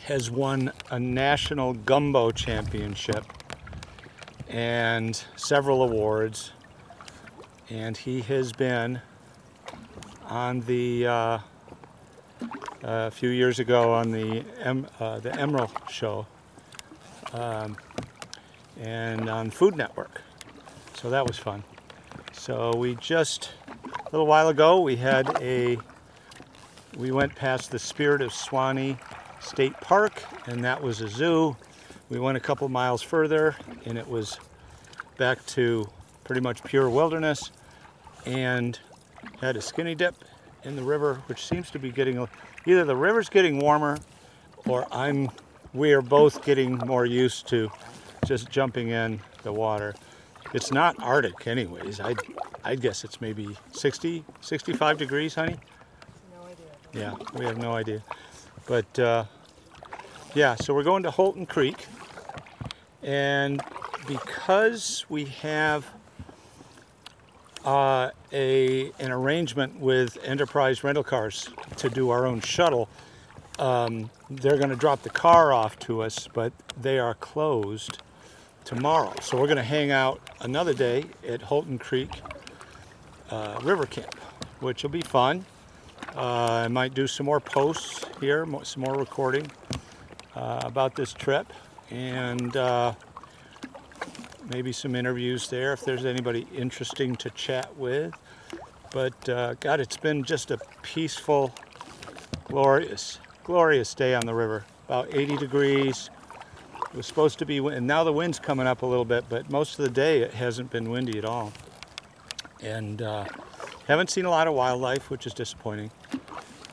has won a national gumbo championship and several awards. And he has been on the uh, a few years ago on the em, uh, the Emeril show um, and on Food Network. So that was fun. So we just a little while ago we had a we went past the Spirit of Suwannee State Park and that was a zoo. We went a couple miles further and it was back to pretty much pure wilderness and had a skinny dip in the river which seems to be getting either the river's getting warmer or I'm we are both getting more used to just jumping in the water. It's not Arctic anyways. I I'd guess it's maybe 60, 65 degrees, honey. No idea. Yeah, we have no idea. But uh, yeah, so we're going to Holton Creek. And because we have uh, a an arrangement with Enterprise Rental Cars to do our own shuttle, um, they're going to drop the car off to us, but they are closed tomorrow. So we're going to hang out another day at Holton Creek uh, River Camp, which will be fun. Uh, I might do some more posts here, some more recording uh, about this trip, and uh, maybe some interviews there if there's anybody interesting to chat with. But uh, God, it's been just a peaceful, glorious, glorious day on the river. About 80 degrees. It was supposed to be, and now the wind's coming up a little bit, but most of the day it hasn't been windy at all. And uh, haven't seen a lot of wildlife, which is disappointing.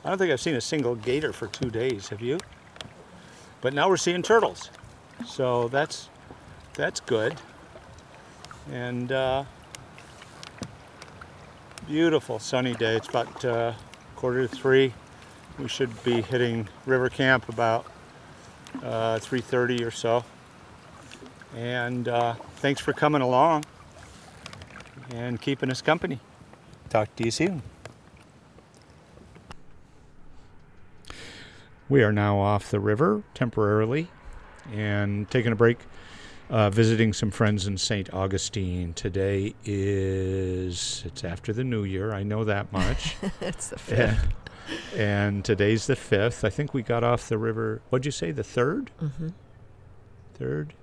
I don't think I've seen a single gator for two days. Have you? But now we're seeing turtles, so that's that's good. And uh, beautiful sunny day. It's about uh, quarter to three. We should be hitting River Camp about uh, 3:30 or so. And uh, thanks for coming along and keeping us company. Talk to you soon. We are now off the river temporarily and taking a break, uh, visiting some friends in St. Augustine. Today is, it's after the new year, I know that much. it's the Yeah. fifth. And today's the 5th. I think we got off the river, what'd you say, the 3rd? Mm-hmm. third.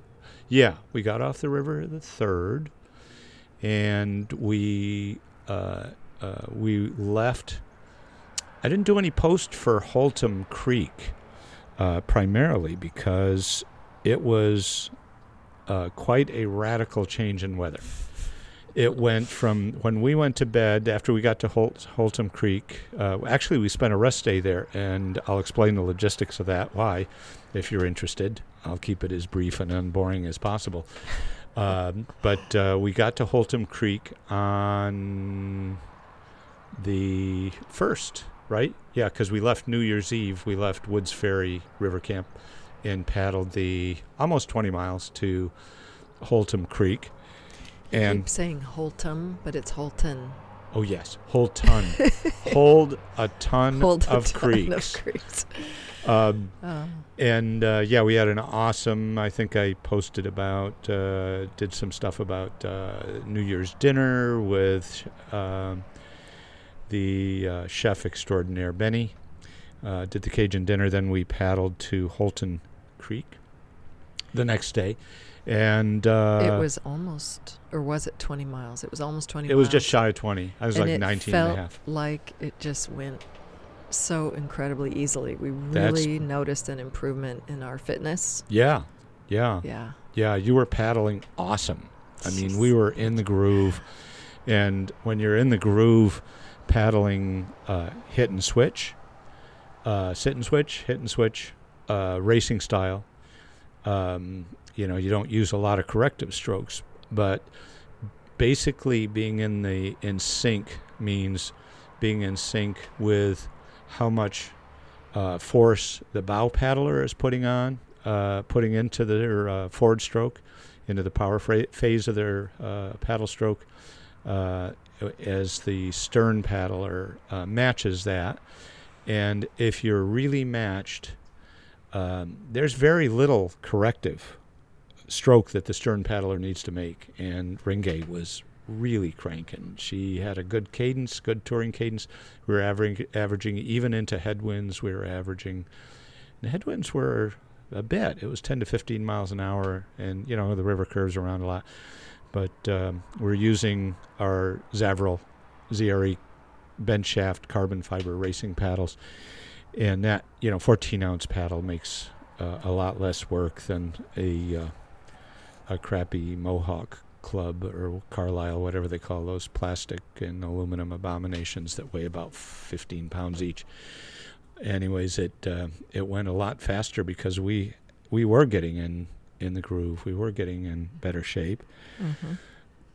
Yeah, we got off the river the third, and we uh, uh, we left. I didn't do any post for Holtum Creek, uh, primarily because it was uh, quite a radical change in weather. It went from when we went to bed after we got to Holt, Holtum Creek. Uh, actually, we spent a rest day there, and I'll explain the logistics of that. Why, if you're interested, I'll keep it as brief and unboring as possible. Um, but uh, we got to Holtum Creek on the first, right? Yeah, because we left New Year's Eve. We left Woods Ferry River Camp and paddled the almost 20 miles to Holtum Creek. And Keep saying Holtum, but it's Holton. oh yes, hold ton, hold a ton Hold a of ton creeks. Of creeks. Um, Oh. and uh, yeah, we had an awesome. I think I posted about, uh, did some stuff about uh, New Year's dinner with um, the uh, chef extraordinaire Benny. Uh, did the Cajun dinner, then we paddled to Holton Creek the next day, and uh, it was almost, or was it 20 miles? It was almost 20 it was just shy of twenty. I was and like it 19 felt and a half. like it just went so incredibly easily. We That's- really noticed an improvement in our fitness. Yeah, yeah. Yeah. Yeah, you were paddling awesome. I mean, we were in the groove, and when you're in the groove, paddling uh, hit and switch, uh, sit and switch, hit and switch, uh, racing style. Um, you know, you don't use a lot of corrective strokes, but basically being in the in sync means being in sync with how much uh, force the bow paddler is putting on, uh, putting into their uh, forward stroke, into the power fra- phase of their uh, paddle stroke, uh, as the stern paddler uh, matches that. And if you're really matched, um, there's very little corrective stroke that the stern paddler needs to make. And Renge was really cranking. She had a good cadence, good touring cadence. We were averaging, averaging even into headwinds. We were averaging, the headwinds were a bit. It was 10 to 15 miles an hour, and you know the river curves around a lot. But um, we're using our Zaveral ZRE bench shaft carbon fiber racing paddles, and that you know 14 ounce paddle makes uh, a lot less work than a uh, a crappy Mohawk club or Carlisle, whatever they call those plastic and aluminum abominations that weigh about 15 pounds each. Anyways, it uh, it went a lot faster because we we were getting in in the groove. We were getting in better shape. Mm-hmm.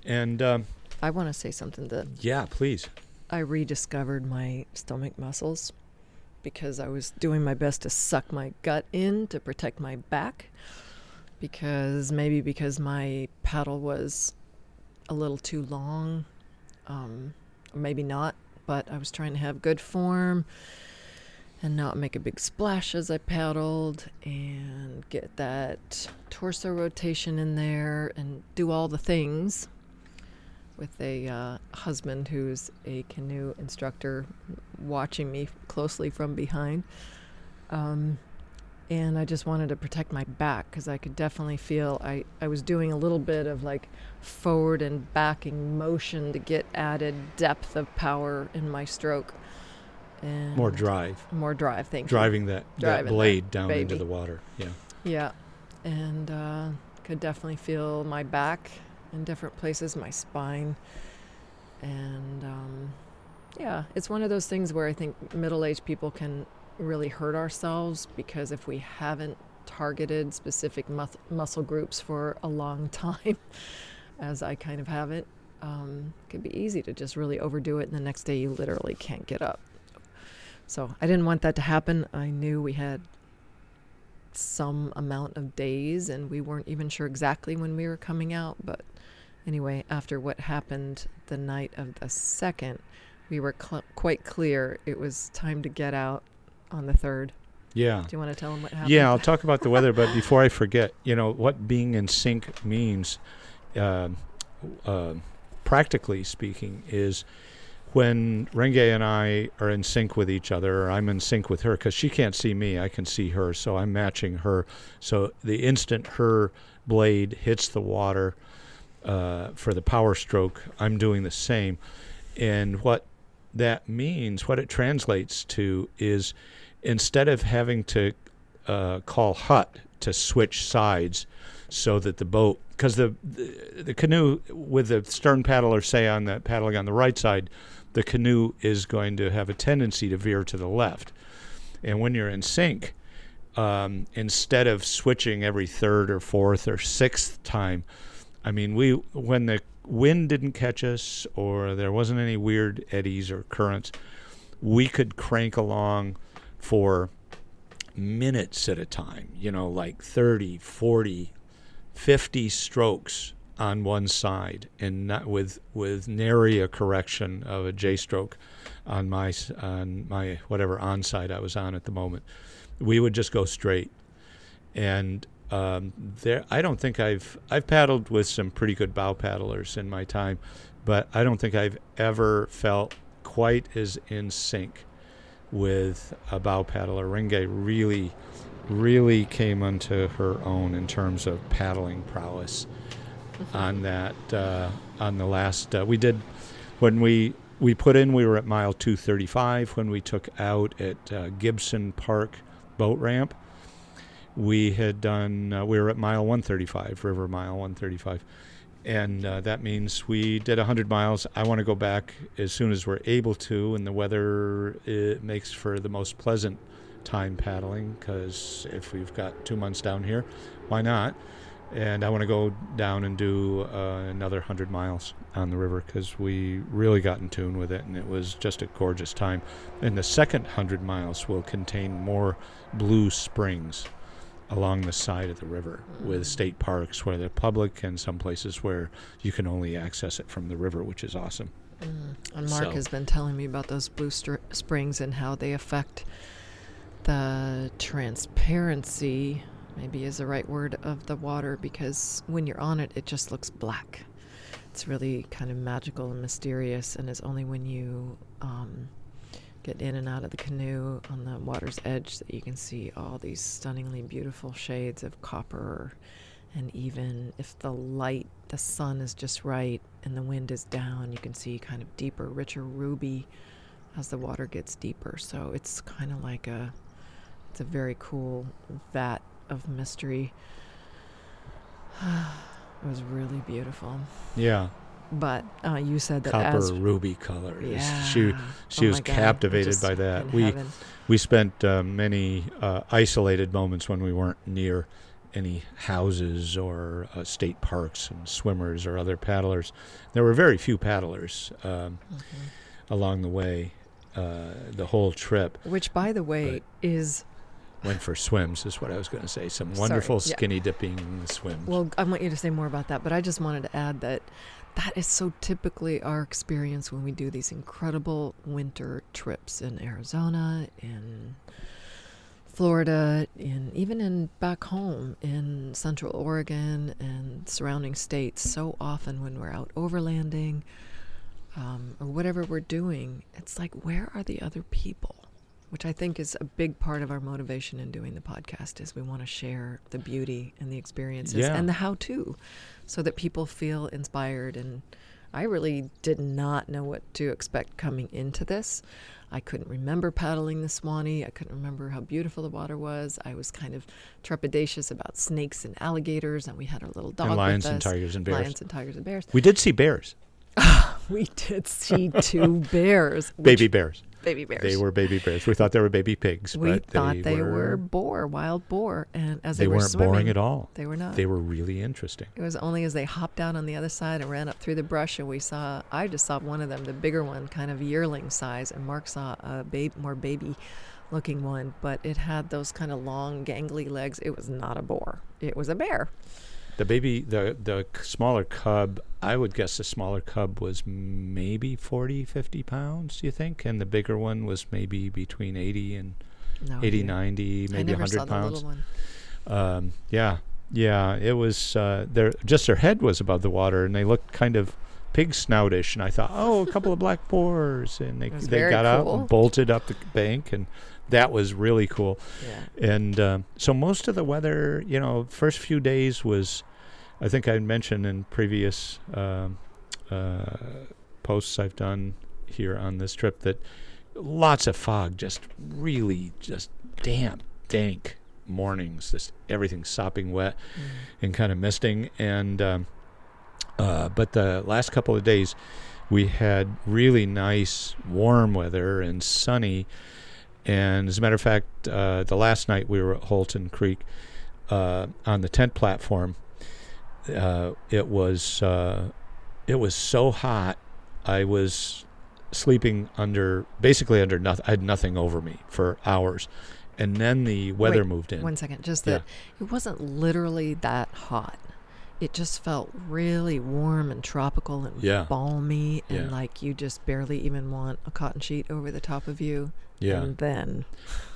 And um, I want to say something that yeah, please. I rediscovered my stomach muscles because I was doing my best to suck my gut in to protect my back. Because maybe because my paddle was a little too long, um, maybe not, but I was trying to have good form and not make a big splash as I paddled and get that torso rotation in there and do all the things with a uh, husband who's a canoe instructor watching me closely from behind. Um, and I just wanted to protect my back because I could definitely feel I, I was doing a little bit of like forward and backing motion to get added depth of power in my stroke. And More drive. More drive, thank you. Driving that, Driving that that blade down into the water. Yeah. Yeah, and uh, could definitely feel my back in different places, my spine, and um, yeah, it's one of those things where I think middle-aged people can really hurt ourselves because if we haven't targeted specific mus- muscle groups for a long time, as I kind of have it, um, it could be easy to just really overdo it, and the next day you literally can't get up. So I didn't want that to happen. I knew we had some amount of days and we weren't even sure exactly when we were coming out but anyway after what happened the night of the second we were cl- quite clear it was time to get out on the third Yeah. do you want to tell them what happened Yeah, I'll talk about the weather, but before I forget, you know what being in sync means, uh, uh, practically speaking, is when Renge and I are in sync with each other, or I'm in sync with her, because she can't see me, I can see her, so I'm matching her. So the instant her blade hits the water uh, for the power stroke, I'm doing the same. And what that means, what it translates to, is instead of having to uh, call hut to switch sides so that the boat because the, the the canoe with the stern paddler say on the paddling on the right side the canoe is going to have a tendency to veer to the left. And when you're in sync um, instead of switching every third or fourth or sixth time i mean we when the wind didn't catch us or there wasn't any weird eddies or currents we could crank along for minutes at a time, you know, like 30, 40, 50 strokes on one side and not with with nary a correction of a J stroke on my on my whatever on side I was on at the moment. We would just go straight. And um, there I don't think I've I've paddled with some pretty good bow paddlers in my time, but I don't think I've ever felt quite as in sync with a bow paddler. Renge really, really came unto her own in terms of paddling prowess on that. Uh, on the last, uh, we did when we we put in. We were at mile 235 when we took out at uh, Gibson Park boat ramp. We had done. Uh, we were at mile 135, river mile 135 and uh, that means we did 100 miles. I want to go back as soon as we're able to, and the weather it makes for the most pleasant time paddling because if we've got two months down here, why not? And I want to go down and do uh, another 100 miles on the river because we really got in tune with it, and it was just a gorgeous time. And the second 100 miles will contain more blue springs along the side of the river with state parks where they're public and some places where you can only access it from the river, which is awesome. And Mark So- has been telling me about those blue str- springs and how they affect the transparency, maybe is the right word, of the water because when you're on it, it just looks black. It's really kind of magical and mysterious, and it's only when you um, get in and out of the canoe on the water's edge that you can see all these stunningly beautiful shades of copper. And even if the light, the sun is just right and the wind is down, you can see kind of deeper, richer ruby as the water gets deeper. So it's kind of like a, it's a very cool vat of mystery. it was really beautiful. Yeah, But uh, you said that copper as ruby color. yeah, She she Oh was captivated by that. We heaven. we spent uh, many uh, isolated moments when we weren't near any houses or uh, state parks and swimmers or other paddlers. There were very few paddlers um, Mm-hmm. along the way. Uh, the whole trip Which, by the way, is went for swims, is what I was going to say. Some Sorry, wonderful yeah. skinny dipping swims. Well, I want you to say more about that, but I just wanted to add that that is so typically our experience when we do these incredible winter trips in Arizona, in Florida, in even in back home in Central Oregon and surrounding states. So often when we're out overlanding um, or whatever we're doing, it's like, where are the other people? Which I think is a big part of our motivation in doing the podcast is we want to share the beauty and the experiences Yeah. and the how-to, so that people feel inspired. And I really did not know what to expect coming into this. I couldn't remember paddling the Suwannee. I couldn't remember how beautiful the water was. I was kind of trepidatious about snakes and alligators, and we had our little dog with lions and tigers and bears. Lions and tigers and bears. we did see bears, We did see two bears. baby bears. Baby bears. They were baby bears. We thought they were baby pigs, We thought they, they were, were boar, wild boar, and as they they, were weren't swimming, boring at all. They were not. They were really interesting. It was only as they hopped out on the other side and ran up through the brush, and we saw. I just saw one of them, the bigger one, kind of yearling size, and Mark saw a babe, more baby-looking one, but it had those kind of long, gangly legs. It was not a boar. It was a bear. The baby, the the smaller cub, I would guess the smaller cub was maybe 40, 50 pounds, you think? And the bigger one was maybe between 80 and No, 80, idea. 90, I maybe never 100 saw the pounds. little one. Um, yeah, yeah, it was, uh, their, just their head was above the water and they looked kind of pig snoutish. And I thought, oh, a couple of black boars. And they, they got out and bolted up the bank. And that was really cool. Yeah. And um, so most of the weather, you know, first few days was, I think I mentioned in previous um, uh, posts I've done here on this trip that lots of fog, just really just damp, dank mornings, just everything sopping wet and kind of misting. And um, uh, but the last couple of days, we had really nice warm weather and sunny. And as a matter of fact, uh, the last night we were at Holton Creek uh, on the tent platform. Uh, it was uh, it was so hot. I was sleeping under basically under nothing. I had nothing over me for hours, and then the weather Wait, moved in. One second, just Yeah. that it wasn't literally that hot. It just felt really warm and tropical and Yeah. balmy, and Yeah. like you just barely even want a cotton sheet over the top of you. Yeah, And then,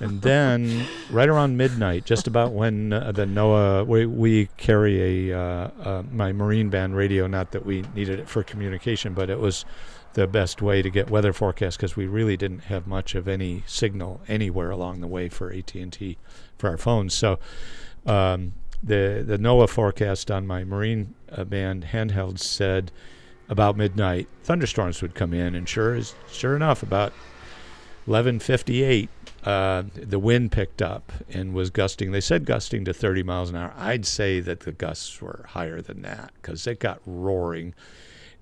and then right around midnight, just about when uh, the NOAA, we, we carry a uh, uh, my marine band radio. Not that we needed it for communication, but it was the best way to get weather forecasts because we really didn't have much of any signal anywhere along the way for AT and T for our phones. So um, the the NOAA forecast on my marine uh, band handheld said about midnight thunderstorms would come in, and sure as sure enough, about 11:58, uh, the wind picked up and was gusting. They said gusting to 30 miles an hour. I'd say that the gusts were higher than that because it got roaring,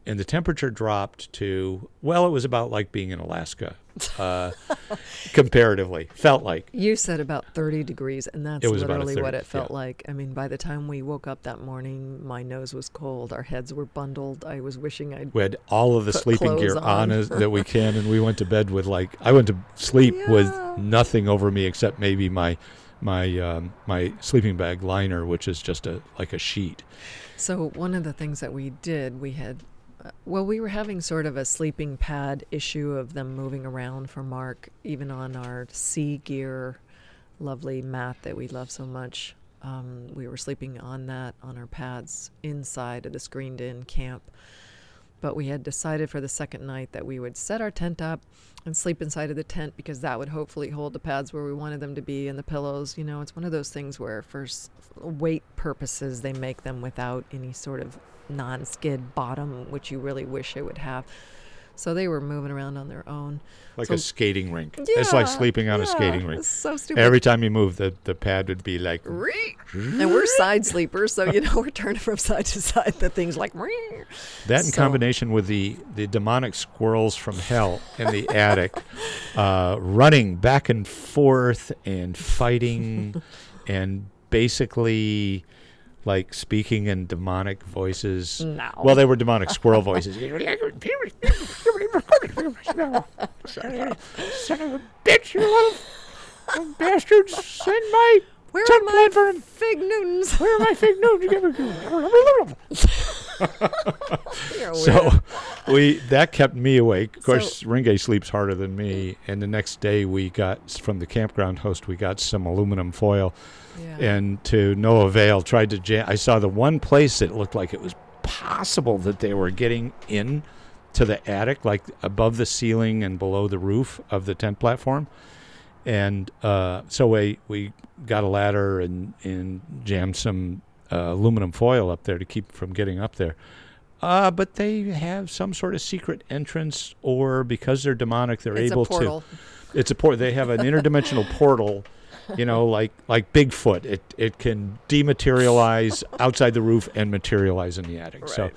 and the temperature dropped to well, it was about like being in Alaska, uh, comparatively. Felt like you said about 30 degrees, and that's It was about a literally what it felt yeah. like. I mean, by the time we woke up that morning, my nose was cold. Our heads were bundled. I was wishing I'd. we had all of the sleeping gear on as, that we can, and we went to bed with like I went to sleep with nothing over me except maybe my my um, my sleeping bag liner, which is just a like a sheet. So one of the things that we did, we had, well, we were having sort of a sleeping pad issue of them moving around for Mark, even on our sea gear, lovely mat that we love so much. Um, we were sleeping on that on our pads inside of the screened-in camp. But we had decided for the second night that we would set our tent up and sleep inside of the tent because that would hopefully hold the pads where we wanted them to be and the pillows. You know, it's one of those things where, for weight purposes, they make them without any sort of non skid bottom, which you really wish it would have. So they were moving around on their own. Like So- a skating rink. it's like sleeping on a skating rink. So stupid. Every time you move, the, the pad would be like. and we're side sleepers, so you know we're turning from side to side. The thing's like That in So- combination with the, the demonic squirrels from hell in the attic, uh, running back and forth and fighting and basically like speaking in demonic voices. No. Well, they were demonic squirrel voices. Son of a bitch, you little bastards. Send my Where are my fig Newtons? Where are my notes? You're So we that kept me awake. Of course, So- Renge sleeps harder than me. And the next day, we got from the campground host, we got some aluminum foil, yeah. and to no avail. Tried to jam. I saw the one place that looked like it was possible that they were getting in to the attic, like above the ceiling and below the roof of the tent platform. And uh, so we we got a ladder and and jammed some uh, aluminum foil up there to keep from getting up there. Uh, but they have some sort of secret entrance, or because they're demonic, they're it's able a portal. to. It's a port. They have an interdimensional portal, you know, like like Bigfoot. It it can dematerialize outside the roof and materialize in the attic. So,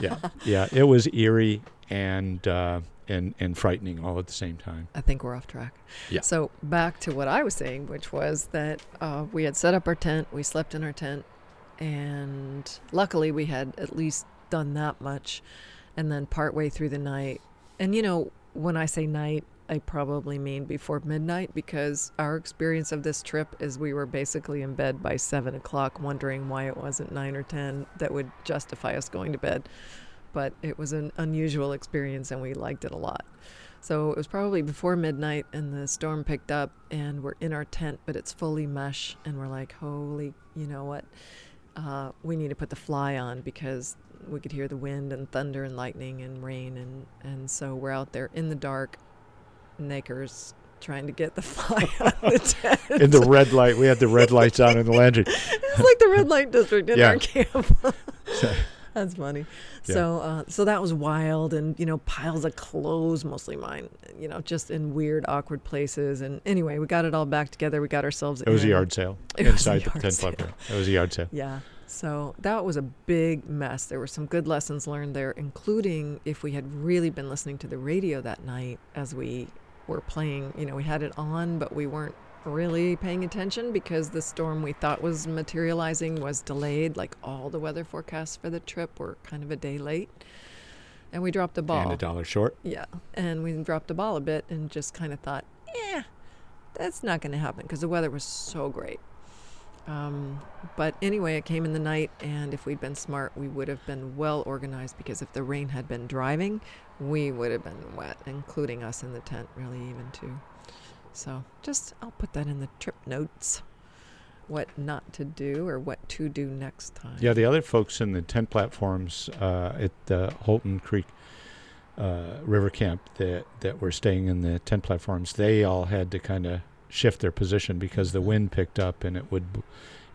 yeah, yeah, it was eerie and uh, and and frightening all at the same time. I think we're off track. Yeah. So back to what I was saying, which was that uh, we had set up our tent, we slept in our tent, and luckily we had at least done that much. And then partway through the night, and you know, when I say night, I probably mean before midnight because our experience of this trip is we were basically in bed by seven o'clock, wondering why it wasn't nine or ten that would justify us going to bed. But it was an unusual experience and we liked it a lot. So it was probably before midnight, and the storm picked up, and we're in our tent, but it's fully mesh, and we're like, holy, you know what? Uh, we need to put the fly on because we could hear the wind and thunder and lightning and rain, and and so we're out there in the dark, nakers, trying to get the fly out of the tent. In the red light, we had the red lights on in the landry. it's like the red light district in Yeah. our camp. That's funny. Yeah. So, uh, so that was wild, and you know, piles of clothes, mostly mine. You know, just in weird, awkward places. And anyway, we got it all back together. We got ourselves. It was a yard sale It inside the tent sale. platform. It was a yard sale. Yeah. So that was a big mess. There were some good lessons learned there, including if we had really been listening to the radio that night as we were playing. You know, we had it on, but we weren't really paying attention because the storm we thought was materializing was delayed. Like all the weather forecasts for the trip were kind of a day late. And we dropped the ball. And a dollar short. Yeah, and we dropped the ball a bit and just kind of thought, yeah, that's not going to happen because the weather was so great. Um, but anyway, it came in the night, and if we'd been smart, we would have been well organized because if the rain had been driving, we would have been wet, including us in the tent, really, even too. So just, I'll put that in the trip notes what not to do or what to do next time. Yeah, the other folks in the tent platforms uh, at the Holton Creek uh, River Camp that that were staying in the tent platforms, they all had to kind of shift their position because the wind picked up and it would.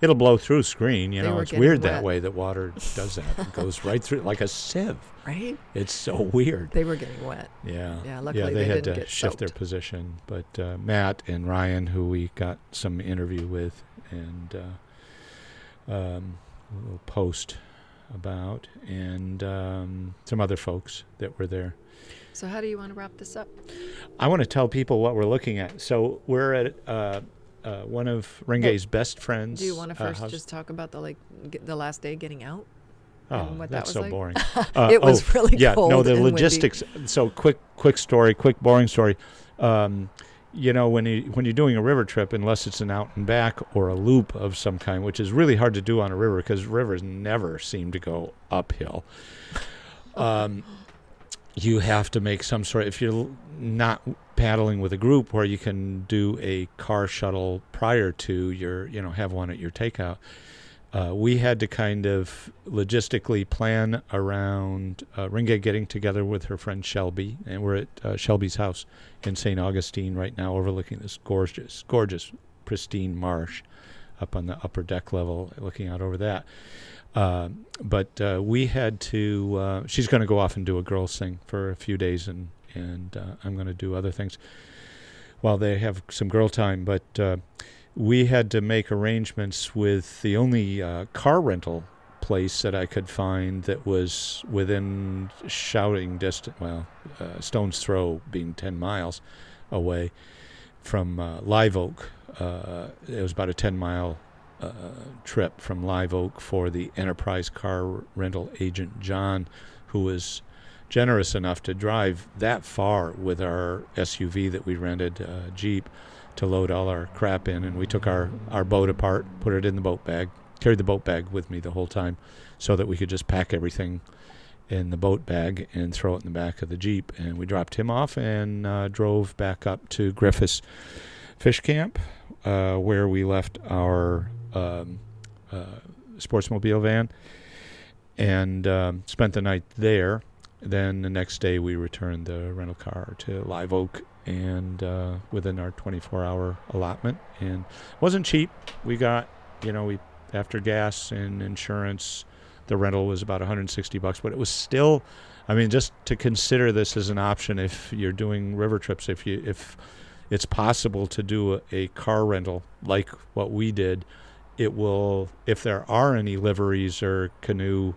It'll blow through screen, you They know. It's weird wet. that way that water does that. It goes right through like a sieve. Right? It's so weird. They were getting wet. Yeah. Yeah, luckily they, they had to shift their position. But uh, Matt and Ryan, who we got some interview with, and uh, um, we'll post about, and um, some other folks that were there. So, how do you want to wrap this up? I want to tell people what we're looking at. So we're at uh, uh, one of Renge's best friends. Do you want to uh, first house- just talk about the like the last day getting out? Oh, that that's was so like? boring. Uh, It was really yeah, no, the and windy. logistics. So quick, quick story, quick boring story. Um, you know, when you when you're doing a river trip, unless it's an out and back or a loop of some kind, which is really hard to do on a river because rivers never seem to go uphill. Um, you have to make some sort. If you're not paddling with a group, where you can do a car shuttle prior to your, you know, have one at your takeout. Uh, we had to kind of logistically plan around uh, Renge getting together with her friend Shelby, and we're at uh, Shelby's house in St. Augustine right now, overlooking this gorgeous, gorgeous, pristine marsh up on the upper deck level, looking out over that. Uh, but uh, we had to. Uh, she's going to go off and do a girls' thing for a few days, and and uh, I'm going to do other things while they have some girl time. But uh, we had to make arrangements with the only uh, car rental place that I could find that was within shouting distance. Well, stone's throw, being ten miles away from Live Oak. it was about a ten mile uh, trip from Live Oak for the Enterprise car rental agent John, who was generous enough to drive that far with our SUV that we rented, uh, Jeep, to load all our crap in. And we took our, our boat apart, put it in the boat bag, carried the boat bag with me the whole time so that we could just pack everything in the boat bag and throw it in the back of the Jeep. And we dropped him off and uh, drove back up to Griffis Fish Camp, uh, where we left our um, uh, sportsmobile van and um, spent the night there. Then the next day we returned the rental car to Live Oak and uh, within our 24 hour allotment and wasn't cheap. We got you know we after gas and insurance the rental was about 160 bucks but it was still I mean just to consider this as an option if you're doing river trips if you if it's possible to do a, a car rental like what we did it will, if there are any liveries or canoe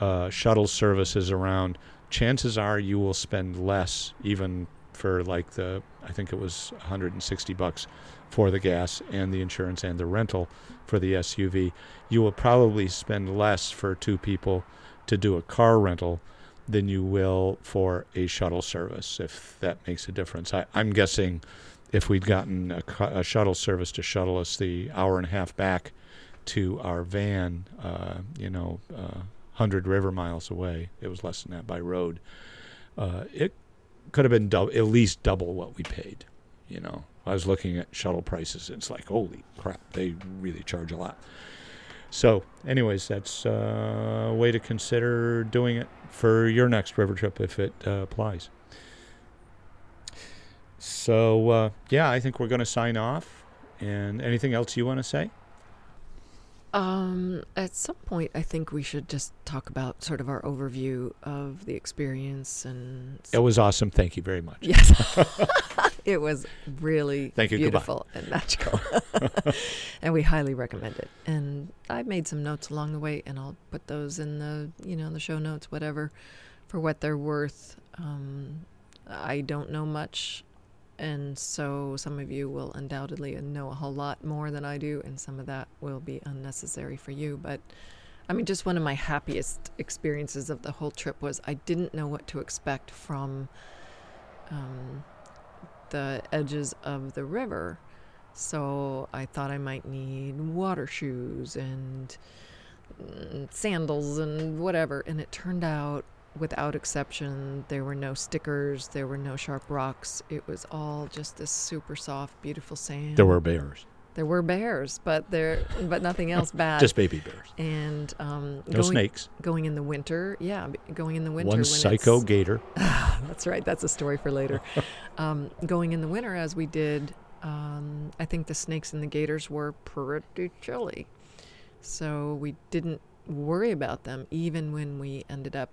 uh, shuttle services around, chances are you will spend less, even for like the, I think it was 160 bucks for the gas and the insurance and the rental for the SUV. You will probably spend less for two people to do a car rental than you will for a shuttle service, if that makes a difference. I, I'm guessing if we'd gotten a, a, shuttle service to shuttle us the hour and a half back to our van, uh, you know, uh, 100 river miles away, it was less than that by road, uh, it could have been at least double what we paid. You know, I was looking at shuttle prices. And It's like, holy crap, they really charge a lot. So, anyways, that's uh, a way to consider doing it for your next river trip if it uh, applies. So, uh, yeah, I think we're going to sign off. And anything else you want to say? Um, at some point, I think we should just talk about sort of our overview of the experience and. It was awesome. Thank you very much. Yes, it was really Thank you. beautiful and magical, and we highly recommend it. And I made some notes along the way, and I'll put those in the you know the show notes, whatever, for what they're worth. Um, I don't know much and so some of you will undoubtedly know a whole lot more than I do, and some of that will be unnecessary for you. But I mean, just one of my happiest experiences of the whole trip was I didn't know what to expect from um, the edges of the river. So I thought I might need water shoes and mm, sandals and whatever. And it turned out without exception. There were no stickers, there were no sharp rocks. It was all just this super soft, beautiful sand. There were bears. There were bears, but there, but nothing else bad. Just baby bears. And um, no going, snakes. Going in the winter, yeah, going in the winter. One psycho gator. that's right. That's a story for later. um, going in the winter, as we did, um, I think the snakes and the gators were pretty chilly, so we didn't worry about them even when we ended up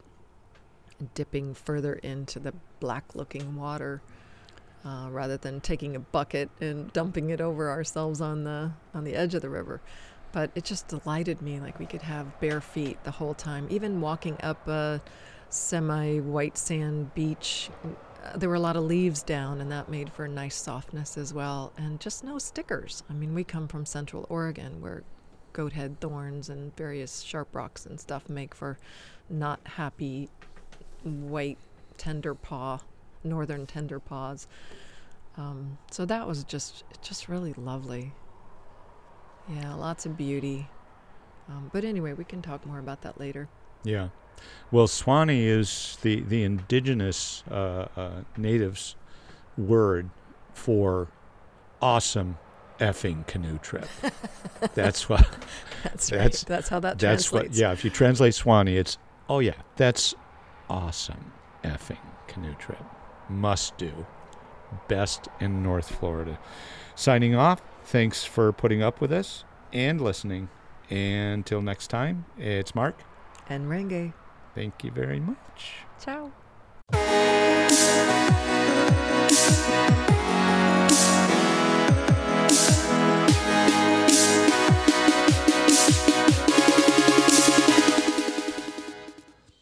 dipping further into the black looking water uh, rather than taking a bucket and dumping it over ourselves on the on the edge of the river. But it just delighted me like we could have bare feet the whole time. Even walking up a semi white sand beach uh, there were a lot of leaves down and that made for a nice softness as well. And just no stickers. I mean we come from central oregon where goat head thorns and various sharp rocks and stuff make for not happy white tender paw, northern tender paws. Um, so that was just just really lovely. Yeah, lots of beauty. Um, but anyway, we can talk more about that later. Yeah. Well, Suwannee is the the indigenous uh, uh, natives word for awesome effing canoe trip. that's what. That's, That's- right. That's how that That's translates. what. Yeah. If you translate Suwannee, it's oh yeah, that's awesome effing canoe trip. Must do. Best in North Florida. Signing off. Thanks for putting up with us and listening. Until next time, it's Mark. And Renge. Thank you very much. Ciao.